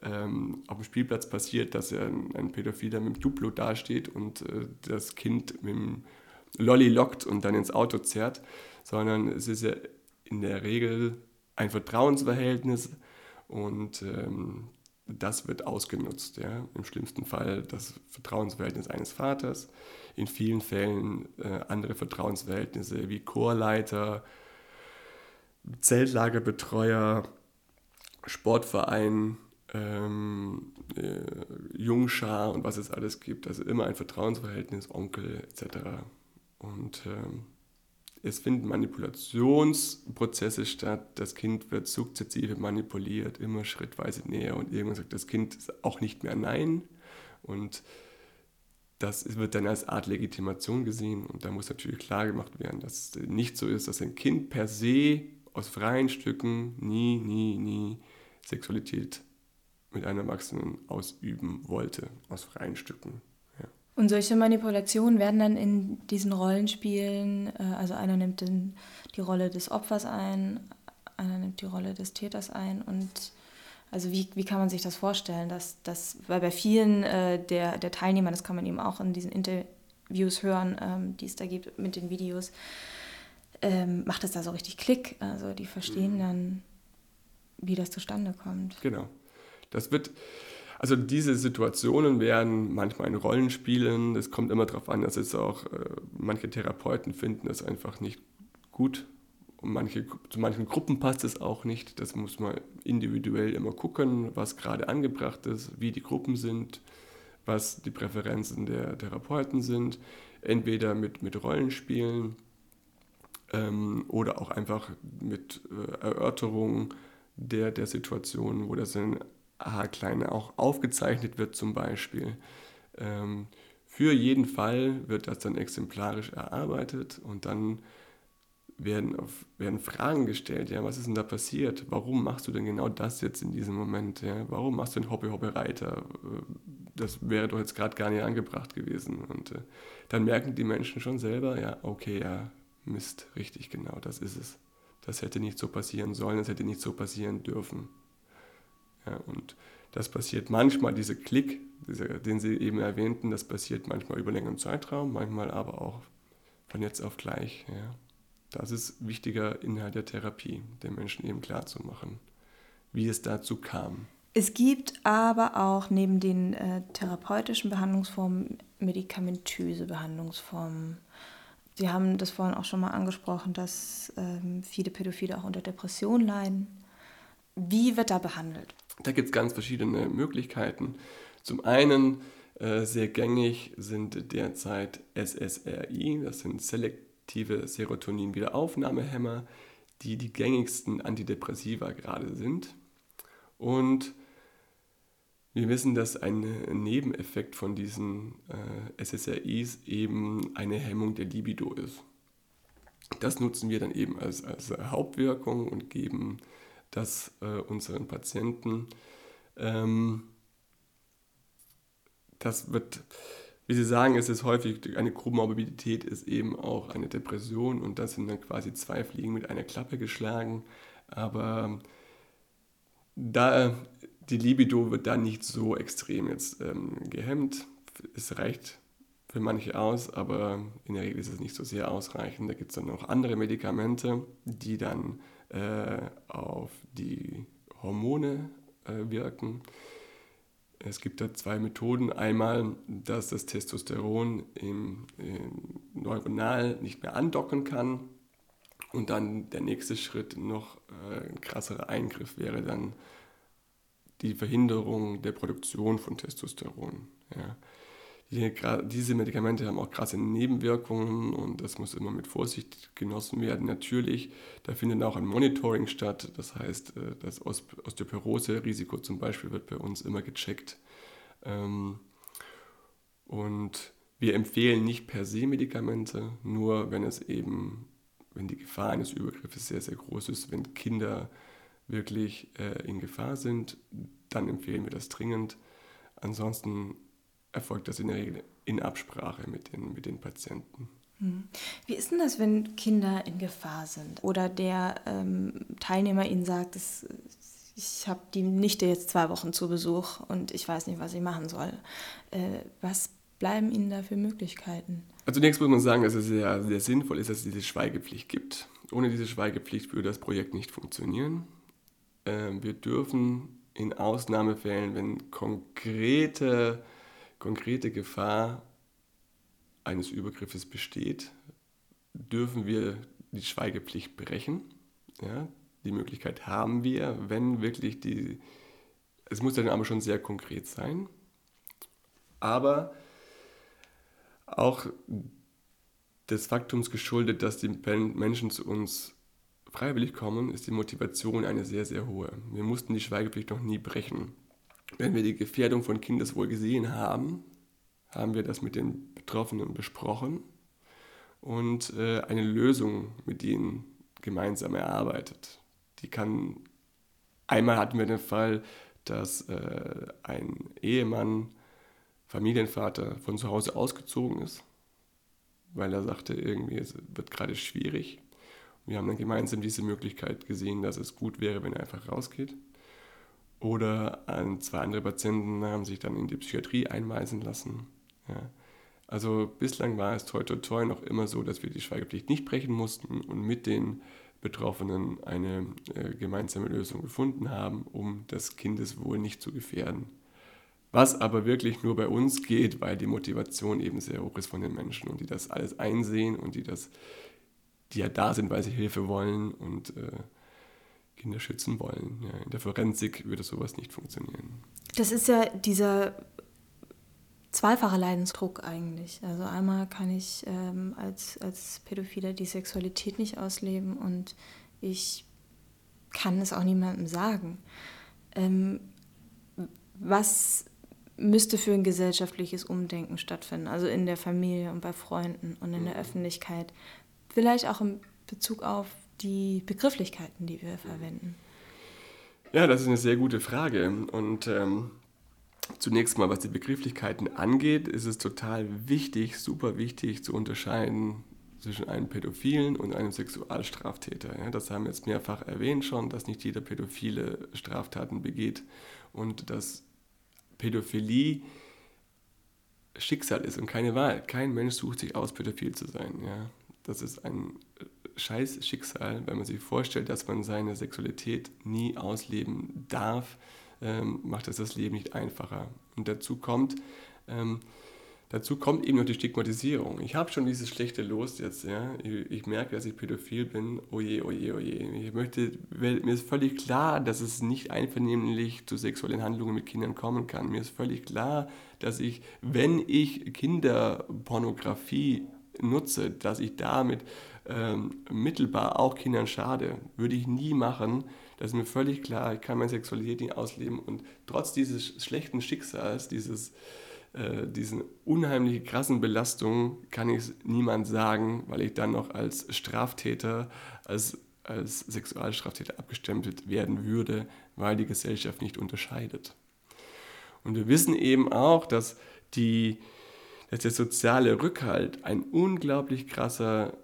ähm, auf dem Spielplatz passiert, dass ja ein, ein Pädophiler mit dem Duplo dasteht und äh, das Kind mit dem Lolli lockt und dann ins Auto zerrt, sondern es ist ja in der Regel ein Vertrauensverhältnis und ähm, das wird ausgenutzt. Ja? Im schlimmsten Fall das Vertrauensverhältnis eines Vaters, in vielen Fällen äh, andere Vertrauensverhältnisse wie Chorleiter, Zeltlagerbetreuer, Sportverein, ähm, äh, Jungschar und was es alles gibt. Also immer ein Vertrauensverhältnis, Onkel etc. Und ähm, es finden Manipulationsprozesse statt. Das Kind wird sukzessive manipuliert, immer schrittweise näher und irgendwann sagt das Kind auch nicht mehr Nein. Und das wird dann als Art Legitimation gesehen und da muss natürlich klar gemacht werden, dass es nicht so ist, dass ein Kind per se aus freien Stücken nie, nie, nie Sexualität mit einem Erwachsenen ausüben wollte, aus freien Stücken. Und solche Manipulationen werden dann in diesen Rollenspielen, äh, also einer nimmt den, die Rolle des Opfers ein, einer nimmt die Rolle des Täters ein und also wie, wie kann man sich das vorstellen? Dass, dass, weil bei vielen äh, der, der Teilnehmer, das kann man eben auch in diesen Interviews hören, ähm, die es da gibt mit den Videos, ähm, macht es da so richtig Klick. Also die verstehen mhm. dann, wie das zustande kommt. Genau. Das wird, also diese Situationen werden manchmal in Rollenspielen, das kommt immer darauf an, dass es auch, äh, manche Therapeuten finden das einfach nicht gut und manche, zu manchen Gruppen passt es auch nicht. Das muss man individuell immer gucken, was gerade angebracht ist, wie die Gruppen sind, was die Präferenzen der Therapeuten sind. Entweder mit, mit Rollenspielen ähm, oder auch einfach mit äh, Erörterungen der, der Situation, wo das in Aha-Kleine auch aufgezeichnet wird zum Beispiel. Ähm, für jeden Fall wird das dann exemplarisch erarbeitet und dann werden, auf, werden Fragen gestellt, ja, was ist denn da passiert? Warum machst du denn genau das jetzt in diesem Moment? Ja? Warum machst du einen Hobby-Hobby-Reiter? Das wäre doch jetzt gerade gar nicht angebracht gewesen. Und äh, dann merken die Menschen schon selber, ja, okay, ja, Mist, richtig, genau, das ist es. Das hätte nicht so passieren sollen, das hätte nicht so passieren dürfen. Ja, und das passiert manchmal, dieser Klick, dieser, den Sie eben erwähnten, das passiert manchmal über längeren Zeitraum, manchmal aber auch von jetzt auf gleich. Ja. Das ist wichtiger Inhalt der Therapie, den Menschen eben klarzumachen, wie es dazu kam. Es gibt aber auch neben den äh, therapeutischen Behandlungsformen medikamentöse Behandlungsformen. Sie haben das vorhin auch schon mal angesprochen, dass ähm, viele Pädophile auch unter Depressionen leiden. Wie wird da behandelt? Da gibt es ganz verschiedene Möglichkeiten. Zum einen äh, sehr gängig sind derzeit SSRI, das sind Select aktive Serotonin-Wiederaufnahmehämmer, die die gängigsten Antidepressiva gerade sind. Und wir wissen, dass ein Nebeneffekt von diesen äh, SSRIs eben eine Hemmung der Libido ist. Das nutzen wir dann eben als, als Hauptwirkung und geben das äh, unseren Patienten. Ähm, das wird wie Sie sagen, ist es häufig, eine Komorbidität ist eben auch eine Depression und das sind dann quasi zwei Fliegen mit einer Klappe geschlagen. Aber da die Libido wird da nicht so extrem jetzt ähm, gehemmt. Es reicht für manche aus, aber in der Regel ist es nicht so sehr ausreichend. Da gibt es dann noch andere Medikamente, die dann äh, auf die Hormone äh, wirken. Es gibt da zwei Methoden. Einmal, dass das Testosteron im, im neuronal nicht mehr andocken kann. Und dann der nächste Schritt, noch äh, ein krasserer Eingriff, wäre dann die Verhinderung der Produktion von Testosteron. Ja. Die, diese Medikamente haben auch krasse Nebenwirkungen und das muss immer mit Vorsicht genossen werden. Natürlich, da findet auch ein Monitoring statt. Das heißt, äh, das Osteoporose-Risiko zum Beispiel wird bei uns immer gecheckt. Ähm, und wir empfehlen nicht per se Medikamente, nur wenn es eben, wenn die Gefahr eines Übergriffes sehr, sehr groß ist, wenn Kinder wirklich äh, in Gefahr sind, dann empfehlen wir das dringend. Ansonsten erfolgt das in der Regel in Absprache mit den, mit den Patienten. Hm. Wie ist denn das, wenn Kinder in Gefahr sind oder der ähm, Teilnehmer ihnen sagt, dass, ich habe die Nichte jetzt zwei Wochen zu Besuch und ich weiß nicht, was ich machen soll. Äh, was bleiben Ihnen da für Möglichkeiten? Also zunächst muss man sagen, dass es sehr, sehr sinnvoll ist, dass es diese Schweigepflicht gibt. Ohne diese Schweigepflicht würde das Projekt nicht funktionieren. Äh, wir dürfen in Ausnahmefällen, wenn konkrete konkrete Gefahr eines Übergriffes besteht, dürfen wir die Schweigepflicht brechen. Ja, die Möglichkeit haben wir, wenn wirklich die es muss dann aber schon sehr konkret sein. Aber auch des Faktums geschuldet, dass die Menschen zu uns freiwillig kommen, ist die Motivation eine sehr, sehr hohe. Wir mussten die Schweigepflicht noch nie brechen. Wenn wir die Gefährdung von Kindeswohl gesehen haben, haben wir das mit den Betroffenen besprochen und äh, eine Lösung mit ihnen gemeinsam erarbeitet. Die kann, einmal hatten wir den Fall, dass äh, ein Ehemann, Familienvater von zu Hause ausgezogen ist, weil er sagte, irgendwie es wird gerade schwierig. Wir haben dann gemeinsam diese Möglichkeit gesehen, dass es gut wäre, wenn er einfach rausgeht. Oder zwei andere Patienten haben sich dann in die Psychiatrie einweisen lassen. Ja. Also bislang war es toi toi toi noch immer so, dass wir die Schweigepflicht nicht brechen mussten und mit den Betroffenen eine äh, gemeinsame Lösung gefunden haben, um das Kindeswohl nicht zu gefährden. Was aber wirklich nur bei uns geht, weil die Motivation eben sehr hoch ist von den Menschen und die das alles einsehen und die das, die ja da sind, weil sie Hilfe wollen und äh, Kinder schützen wollen. Ja, in der Forensik würde sowas nicht funktionieren. Das ist ja dieser zweifache Leidensdruck eigentlich. Also einmal kann ich ähm, als, als Pädophiler die Sexualität nicht ausleben und ich kann es auch niemandem sagen. Ähm, was müsste für ein gesellschaftliches Umdenken stattfinden, also in der Familie und bei Freunden und in der mhm. Öffentlichkeit, vielleicht auch in Bezug auf die Begrifflichkeiten, die wir verwenden. Ja, das ist eine sehr gute Frage und ähm, Zunächst mal, was die Begrifflichkeiten angeht, ist es total wichtig, super wichtig zu unterscheiden zwischen einem Pädophilen und einem Sexualstraftäter. Ja, das haben wir jetzt mehrfach erwähnt schon, dass nicht jeder Pädophile Straftaten begeht und dass Pädophilie Schicksal ist und keine Wahl. Kein Mensch sucht sich aus, pädophil zu sein. Ja. Das ist ein scheiß Schicksal, wenn man sich vorstellt, dass man seine Sexualität nie ausleben darf ähm, macht es das Leben nicht einfacher. Und dazu kommt, ähm, dazu kommt eben noch die Stigmatisierung. Ich habe schon dieses schlechte Los jetzt, ja. Ich, ich, merke, dass ich pädophil bin. Oje, oje, oje. Ich möchte, mir ist völlig klar, dass es nicht einvernehmlich zu sexuellen Handlungen mit Kindern kommen kann. Mir ist völlig klar, dass ich, wenn ich Kinderpornografie nutze, dass ich damit ähm, mittelbar auch Kindern schade. Würde ich nie machen. Das ist mir völlig klar. Ich kann meine Sexualität nicht ausleben und trotz dieses schlechten Schicksals, dieses, äh, diesen unheimlich krassen Belastungen, kann ich es niemand sagen, weil ich dann noch als Straftäter, als, als Sexualstraftäter abgestempelt werden würde, weil die Gesellschaft nicht unterscheidet. Und wir wissen eben auch, dass, die, dass der soziale Rückhalt ein unglaublich krasser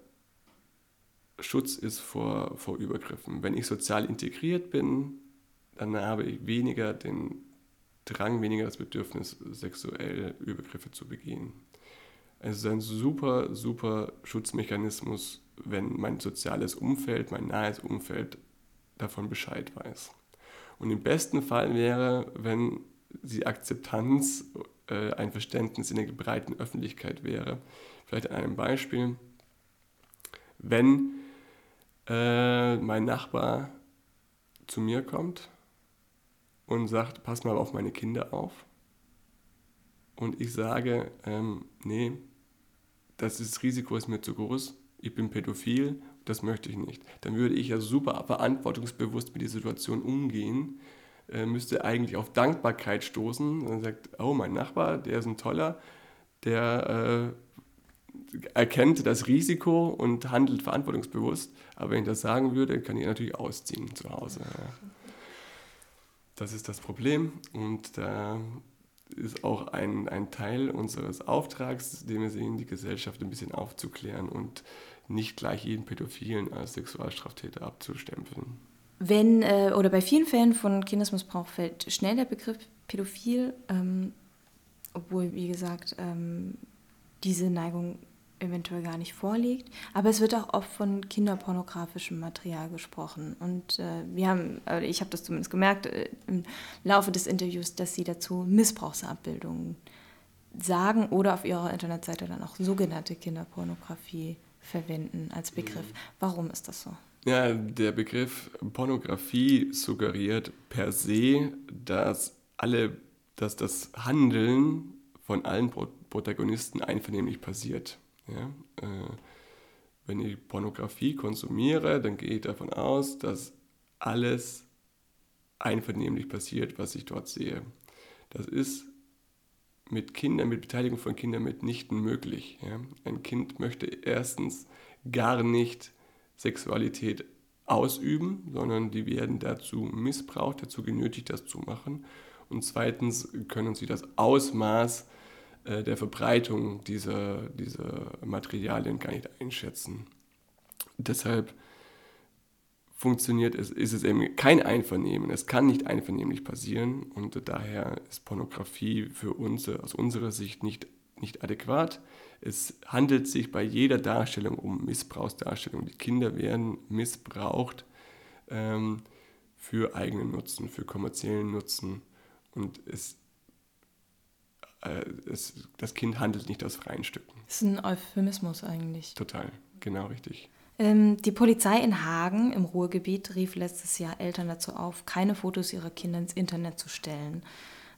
Schutz ist vor, vor Übergriffen. Wenn ich sozial integriert bin, dann habe ich weniger den Drang, weniger das Bedürfnis, sexuell Übergriffe zu begehen. Es ist ein super, super Schutzmechanismus, wenn mein soziales Umfeld, mein nahes Umfeld davon Bescheid weiß. Und im besten Fall wäre, wenn die Akzeptanz, äh, ein Verständnis in der breiten Öffentlichkeit wäre. Vielleicht an einem Beispiel. Wenn äh, mein Nachbar zu mir kommt und sagt, pass mal auf meine Kinder auf. Und ich sage, ähm, nee, das, ist, Risiko ist mir zu groß, ich bin pädophil, das möchte ich nicht. Dann würde ich ja super verantwortungsbewusst mit der Situation umgehen, äh, müsste eigentlich auf Dankbarkeit stoßen. Dann sagt, oh, mein Nachbar, der ist ein toller, der äh, erkennt das Risiko und handelt verantwortungsbewusst. Aber wenn ich das sagen würde, kann ich natürlich ausziehen zu Hause. Das ist das Problem und da ist auch ein, ein Teil unseres Auftrags, den wir sehen, die Gesellschaft ein bisschen aufzuklären und nicht gleich jeden Pädophilen als Sexualstraftäter abzustempeln. Wenn äh, oder bei vielen Fällen von Kindesmissbrauch fällt schnell der Begriff pädophil, ähm, obwohl, wie gesagt, ähm, diese Neigung eventuell gar nicht vorliegt. Aber es wird auch oft von kinderpornografischem Material gesprochen. Und äh, wir haben, äh, ich habe das zumindest gemerkt äh, im Laufe des Interviews, dass sie dazu Missbrauchsabbildungen sagen oder auf ihrer Internetseite dann auch sogenannte Kinderpornografie verwenden als Begriff. Warum ist das so? Ja, der Begriff Pornografie suggeriert per se, dass alle, dass das Handeln von allen Protagonisten einvernehmlich passiert. Ja? Äh, wenn ich Pornografie konsumiere, dann gehe ich davon aus, dass alles einvernehmlich passiert, was ich dort sehe. Das ist mit Kindern, mit Beteiligung von Kindern mitnichten möglich. Ja? Ein Kind möchte erstens gar nicht Sexualität ausüben, sondern die werden dazu missbraucht, dazu genötigt, das zu machen. Und zweitens können sie das Ausmaß äh, der Verbreitung dieser, dieser Materialien gar nicht einschätzen. Deshalb funktioniert es, ist es eben kein Einvernehmen. Es kann nicht einvernehmlich passieren und daher ist Pornografie für uns aus unserer Sicht nicht, nicht adäquat. Es handelt sich bei jeder Darstellung um Missbrauchsdarstellung. Die Kinder werden missbraucht ähm, für eigenen Nutzen, für kommerziellen Nutzen und es, äh, es, das Kind handelt nicht aus freien Stücken. Das ist ein Euphemismus eigentlich. Total, genau richtig. Ähm, die Polizei in Hagen im Ruhrgebiet rief letztes Jahr Eltern dazu auf, keine Fotos ihrer Kinder ins Internet zu stellen.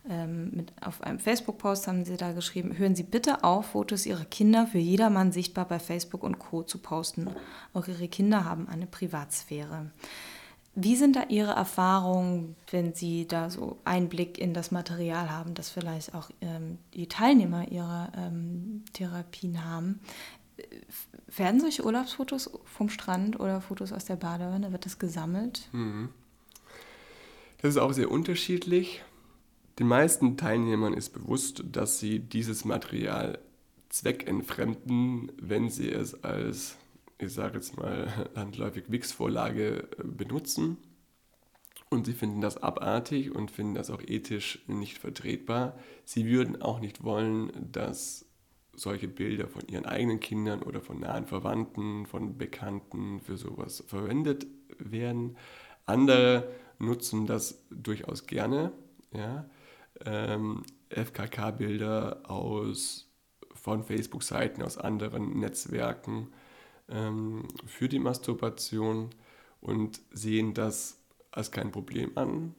Ähm, mit, auf einem Facebook-Post haben sie da geschrieben, hören Sie bitte auf, Fotos Ihrer Kinder für jedermann sichtbar bei Facebook und Co. zu posten. Auch Ihre Kinder haben eine Privatsphäre. Wie sind da Ihre Erfahrungen, wenn Sie da so Einblick in das Material haben, das vielleicht auch ähm, die Teilnehmer Ihrer ähm, Therapien haben? werden solche Urlaubsfotos vom Strand oder Fotos aus der Badewanne, wird das gesammelt? Mhm. Das ist auch sehr unterschiedlich. Den meisten Teilnehmern ist bewusst, dass sie dieses Material zweckentfremden, wenn sie es als, ich sage jetzt mal landläufig Wix-Vorlage äh, benutzen. Und sie finden das abartig und finden das auch ethisch nicht vertretbar. Sie würden auch nicht wollen, dass solche Bilder von ihren eigenen Kindern oder von nahen Verwandten, von Bekannten für sowas verwendet werden. Andere nutzen das durchaus gerne. Ja? Ähm, FKK-Bilder aus von Facebook-Seiten, aus anderen Netzwerken ähm, für die Masturbation und sehen das als kein Problem an,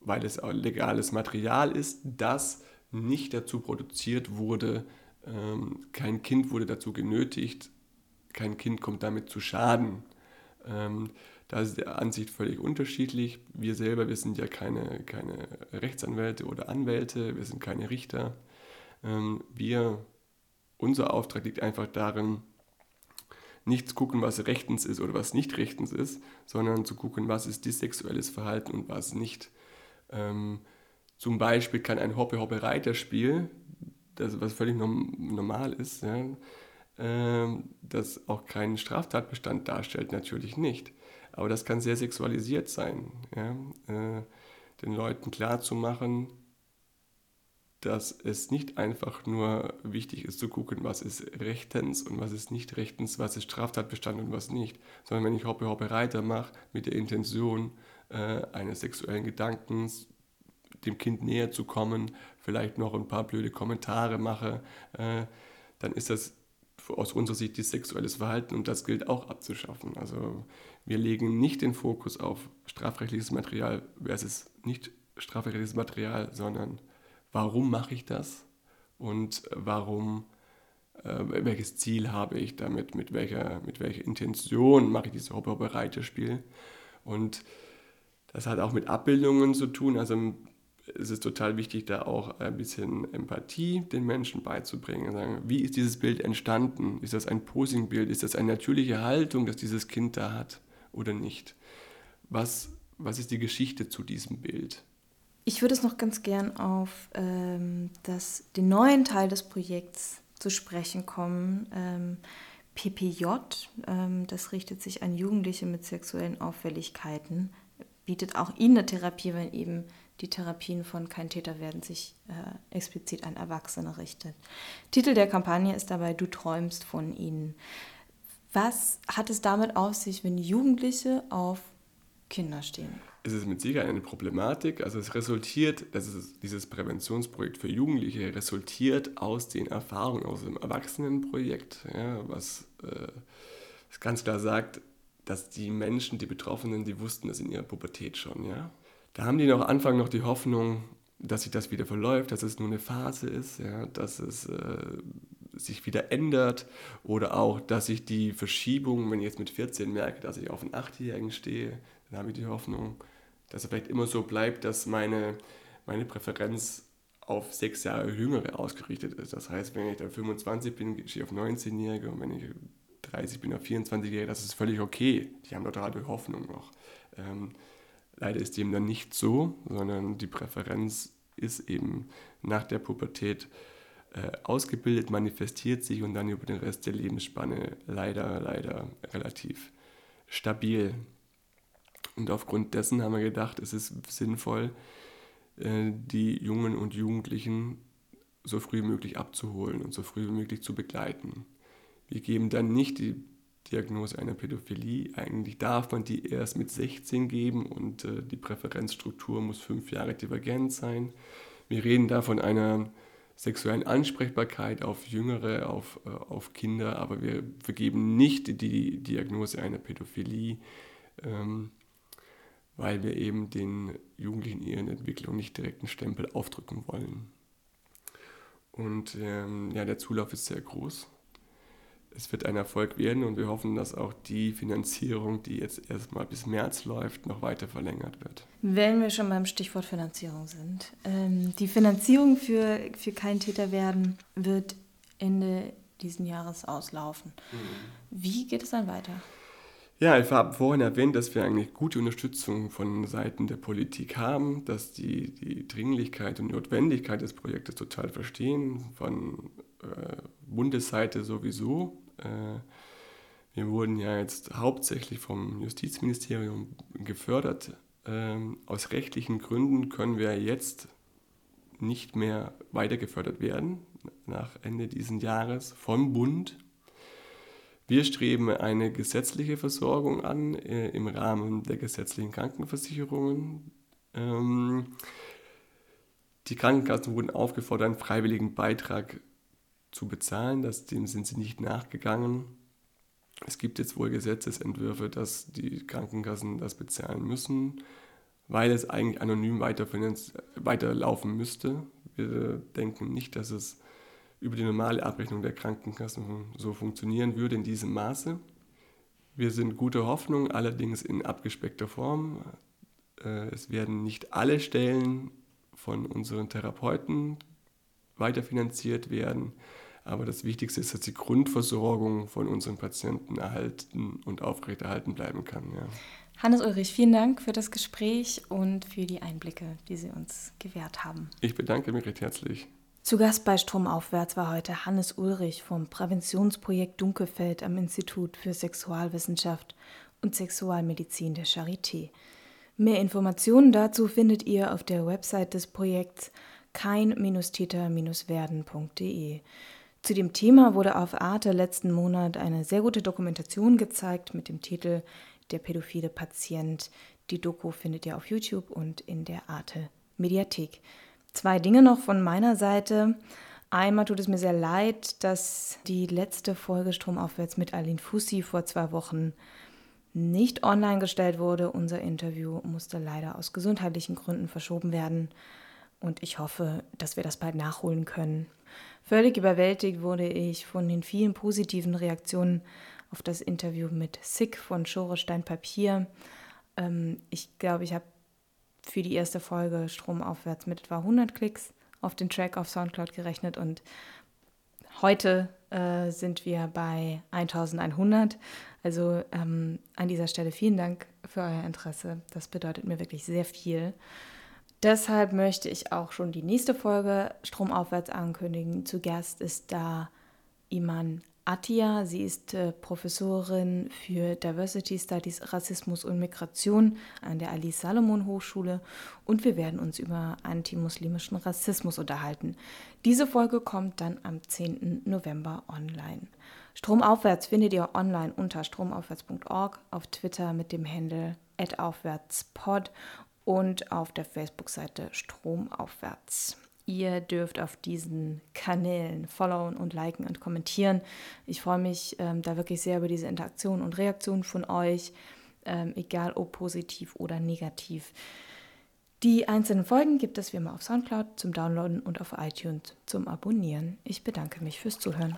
weil es auch legales Material ist, das nicht dazu produziert wurde, ähm, kein Kind wurde dazu genötigt, kein Kind kommt damit zu Schaden. Ähm, da ist die Ansicht völlig unterschiedlich. Wir selber, wir sind ja keine, keine Rechtsanwälte oder Anwälte, wir sind keine Richter. Ähm, wir, unser Auftrag liegt einfach darin, nicht zu gucken, was rechtens ist oder was nicht rechtens ist, sondern zu gucken, was ist dissexuelles Verhalten und was nicht. Ähm, zum Beispiel kann ein Hoppe-Hoppe-Reiterspiel das, was völlig normal ist, ja, äh, das auch keinen Straftatbestand darstellt, natürlich nicht. Aber das kann sehr sexualisiert sein. Ja, äh, den Leuten klarzumachen, dass es nicht einfach nur wichtig ist zu gucken, was ist rechtens und was ist nicht rechtens, was ist Straftatbestand und was nicht, sondern wenn ich Hoppe Hoppe Reiter mache mit der Intention äh, eines sexuellen Gedankens, dem Kind näher zu kommen, vielleicht noch ein paar blöde Kommentare mache, äh, dann ist das aus unserer Sicht das sexuelles Verhalten und das gilt auch abzuschaffen. Also wir legen nicht den Fokus auf strafrechtliches Material versus nicht strafrechtliches Material, sondern warum mache ich das und warum, äh, welches Ziel habe ich damit, mit welcher, mit welcher Intention mache ich dieses Hopper-Spiel. Und das hat auch mit Abbildungen zu tun. Also ist es total wichtig, da auch ein bisschen Empathie den Menschen beizubringen. Wie ist dieses Bild entstanden? Ist das ein Posingbild? Ist das eine natürliche Haltung, dass dieses Kind da hat oder nicht? Was, was ist die Geschichte zu diesem Bild? Ich würde es noch ganz gern auf ähm, das, den neuen Teil des Projekts zu sprechen kommen. Ähm, PPJ, ähm, das richtet sich an Jugendliche mit sexuellen Auffälligkeiten, bietet auch ihnen eine Therapie, wenn eben die Therapien von Kein Täter werden sich äh, explizit an Erwachsene richtet. Titel der Kampagne ist dabei Du träumst von ihnen. Was hat es damit auf sich, wenn Jugendliche auf Kinder stehen? Es ist mit Sicherheit eine Problematik. Also es resultiert, das ist dieses Präventionsprojekt für Jugendliche resultiert aus den Erfahrungen aus dem Erwachsenenprojekt, ja, was, äh, was ganz klar sagt, dass die Menschen, die Betroffenen, die wussten das in ihrer Pubertät schon, ja. Da haben die noch Anfang noch die Hoffnung, dass sich das wieder verläuft, dass es nur eine Phase ist, ja, dass es äh, sich wieder ändert oder auch, dass ich die Verschiebung, wenn ich jetzt mit 14 merke, dass ich auf einen Achtjährigen stehe, dann habe ich die Hoffnung, dass er vielleicht immer so bleibt, dass meine, meine Präferenz auf sechs Jahre Jüngere ausgerichtet ist. Das heißt, wenn ich da 25 bin, stehe ich auf 19-Jährige und wenn ich 30 bin, auf 24-Jährige, das ist völlig okay. Die haben total die Hoffnung noch. Ähm, leider ist dem dann nicht so, sondern die Präferenz ist eben nach der Pubertät äh, ausgebildet, manifestiert sich und dann über den Rest der Lebensspanne leider, leider relativ stabil. Und aufgrund dessen haben wir gedacht, es ist sinnvoll, äh, die Jungen und Jugendlichen so früh wie möglich abzuholen und so früh wie möglich zu begleiten. Wir geben dann nicht die Diagnose einer Pädophilie. Eigentlich darf man die erst mit 16 geben und äh, die Präferenzstruktur muss fünf Jahre divergent sein. Wir reden da von einer sexuellen Ansprechbarkeit auf Jüngere, auf, äh, auf Kinder, aber wir vergeben nicht die Diagnose einer Pädophilie. Ähm, weil wir eben den Jugendlichen in ihren Entwicklung nicht direkt einen Stempel aufdrücken wollen. Und ähm, ja, der Zulauf ist sehr groß. Es wird ein Erfolg werden und wir hoffen, dass auch die Finanzierung, die jetzt erstmal bis März läuft, noch weiter verlängert wird. Wenn wir schon beim Stichwort Finanzierung sind. Ähm, die Finanzierung für, für kein Täter werden wird Ende diesen Jahres auslaufen. Mhm. Wie geht es dann weiter? Ja, ich habe vorhin erwähnt, dass wir eigentlich gute Unterstützung von Seiten der Politik haben, dass die die Dringlichkeit und Notwendigkeit des Projektes total verstehen, von äh, Bundesseite sowieso. Äh, wir wurden ja jetzt hauptsächlich vom Justizministerium gefördert. Ähm, aus rechtlichen Gründen können wir jetzt nicht mehr weiter gefördert werden nach Ende dieses Jahres vom Bund. Wir streben eine gesetzliche Versorgung an äh, im Rahmen der gesetzlichen Krankenversicherungen. Ähm, die Krankenkassen wurden aufgefordert, einen freiwilligen Beitrag zu bezahlen. Das, dem sind sie nicht nachgegangen. Es gibt jetzt wohl Gesetzesentwürfe, dass die Krankenkassen das bezahlen müssen, weil es eigentlich anonym weiter weiterlaufen müsste. Wir denken nicht, dass es über die normale Abrechnung der Krankenkassen so funktionieren würde in diesem Maße. Wir sind guter Hoffnung, allerdings in abgespeckter Form. Äh, es werden nicht alle Stellen von unseren Therapeuten weiterfinanziert werden, aber das Wichtigste ist, dass die Grundversorgung von unseren Patienten erhalten und aufrechterhalten bleiben kann. Ja. Hannes Ulrich, vielen Dank für das Gespräch und für die Einblicke, die Sie uns gewährt haben. Ich bedanke mich recht herzlich. Zu Gast bei Stromaufwärts war heute Hannes Ulrich vom Präventionsprojekt Dunkelfeld am Institut für Sexualwissenschaft und Sexualmedizin der Charité. Mehr Informationen dazu findet ihr auf der Website des Projekts kein-täter-werden.de. Zu dem Thema wurde auf Arte letzten Monat eine sehr gute Dokumentation gezeigt mit dem Titel Der pädophile Patient. Die Doku findet ihr auf YouTube und in der Arte Mediathek. Zwei Dinge noch von meiner Seite. Einmal tut es mir sehr leid, dass die letzte Folge Stromaufwärts mit Aline Fussi vor zwei Wochen nicht online gestellt wurde. Unser Interview musste leider aus gesundheitlichen Gründen verschoben werden. Und ich hoffe, dass wir das bald nachholen können. Völlig überwältigt wurde ich von den vielen positiven Reaktionen auf das Interview mit Sick von Schorestein Papier. Ähm, ich glaube, ich habe für die erste Folge stromaufwärts mit etwa 100 Klicks auf den Track auf Soundcloud gerechnet und heute äh, sind wir bei 1100. Also ähm, an dieser Stelle vielen Dank für euer Interesse. Das bedeutet mir wirklich sehr viel. Deshalb möchte ich auch schon die nächste Folge Stromaufwärts ankündigen. Zu Gast ist da Iman Attia. Sie ist äh, Professorin für Diversity Studies, Rassismus und Migration an der Ali Salomon Hochschule und wir werden uns über antimuslimischen Rassismus unterhalten. Diese Folge kommt dann am 10. November online. Stromaufwärts findet ihr online unter stromaufwärts.org, auf Twitter mit dem Handle @aufwärtspod und auf der Facebook-Seite Stromaufwärts. Ihr dürft auf diesen Kanälen followen und liken und kommentieren. Ich freue mich ähm, da wirklich sehr über diese Interaktion und Reaktion von euch, ähm, egal ob positiv oder negativ. Die einzelnen Folgen gibt es wie immer auf Soundcloud zum Downloaden und auf iTunes zum Abonnieren. Ich bedanke mich fürs Zuhören.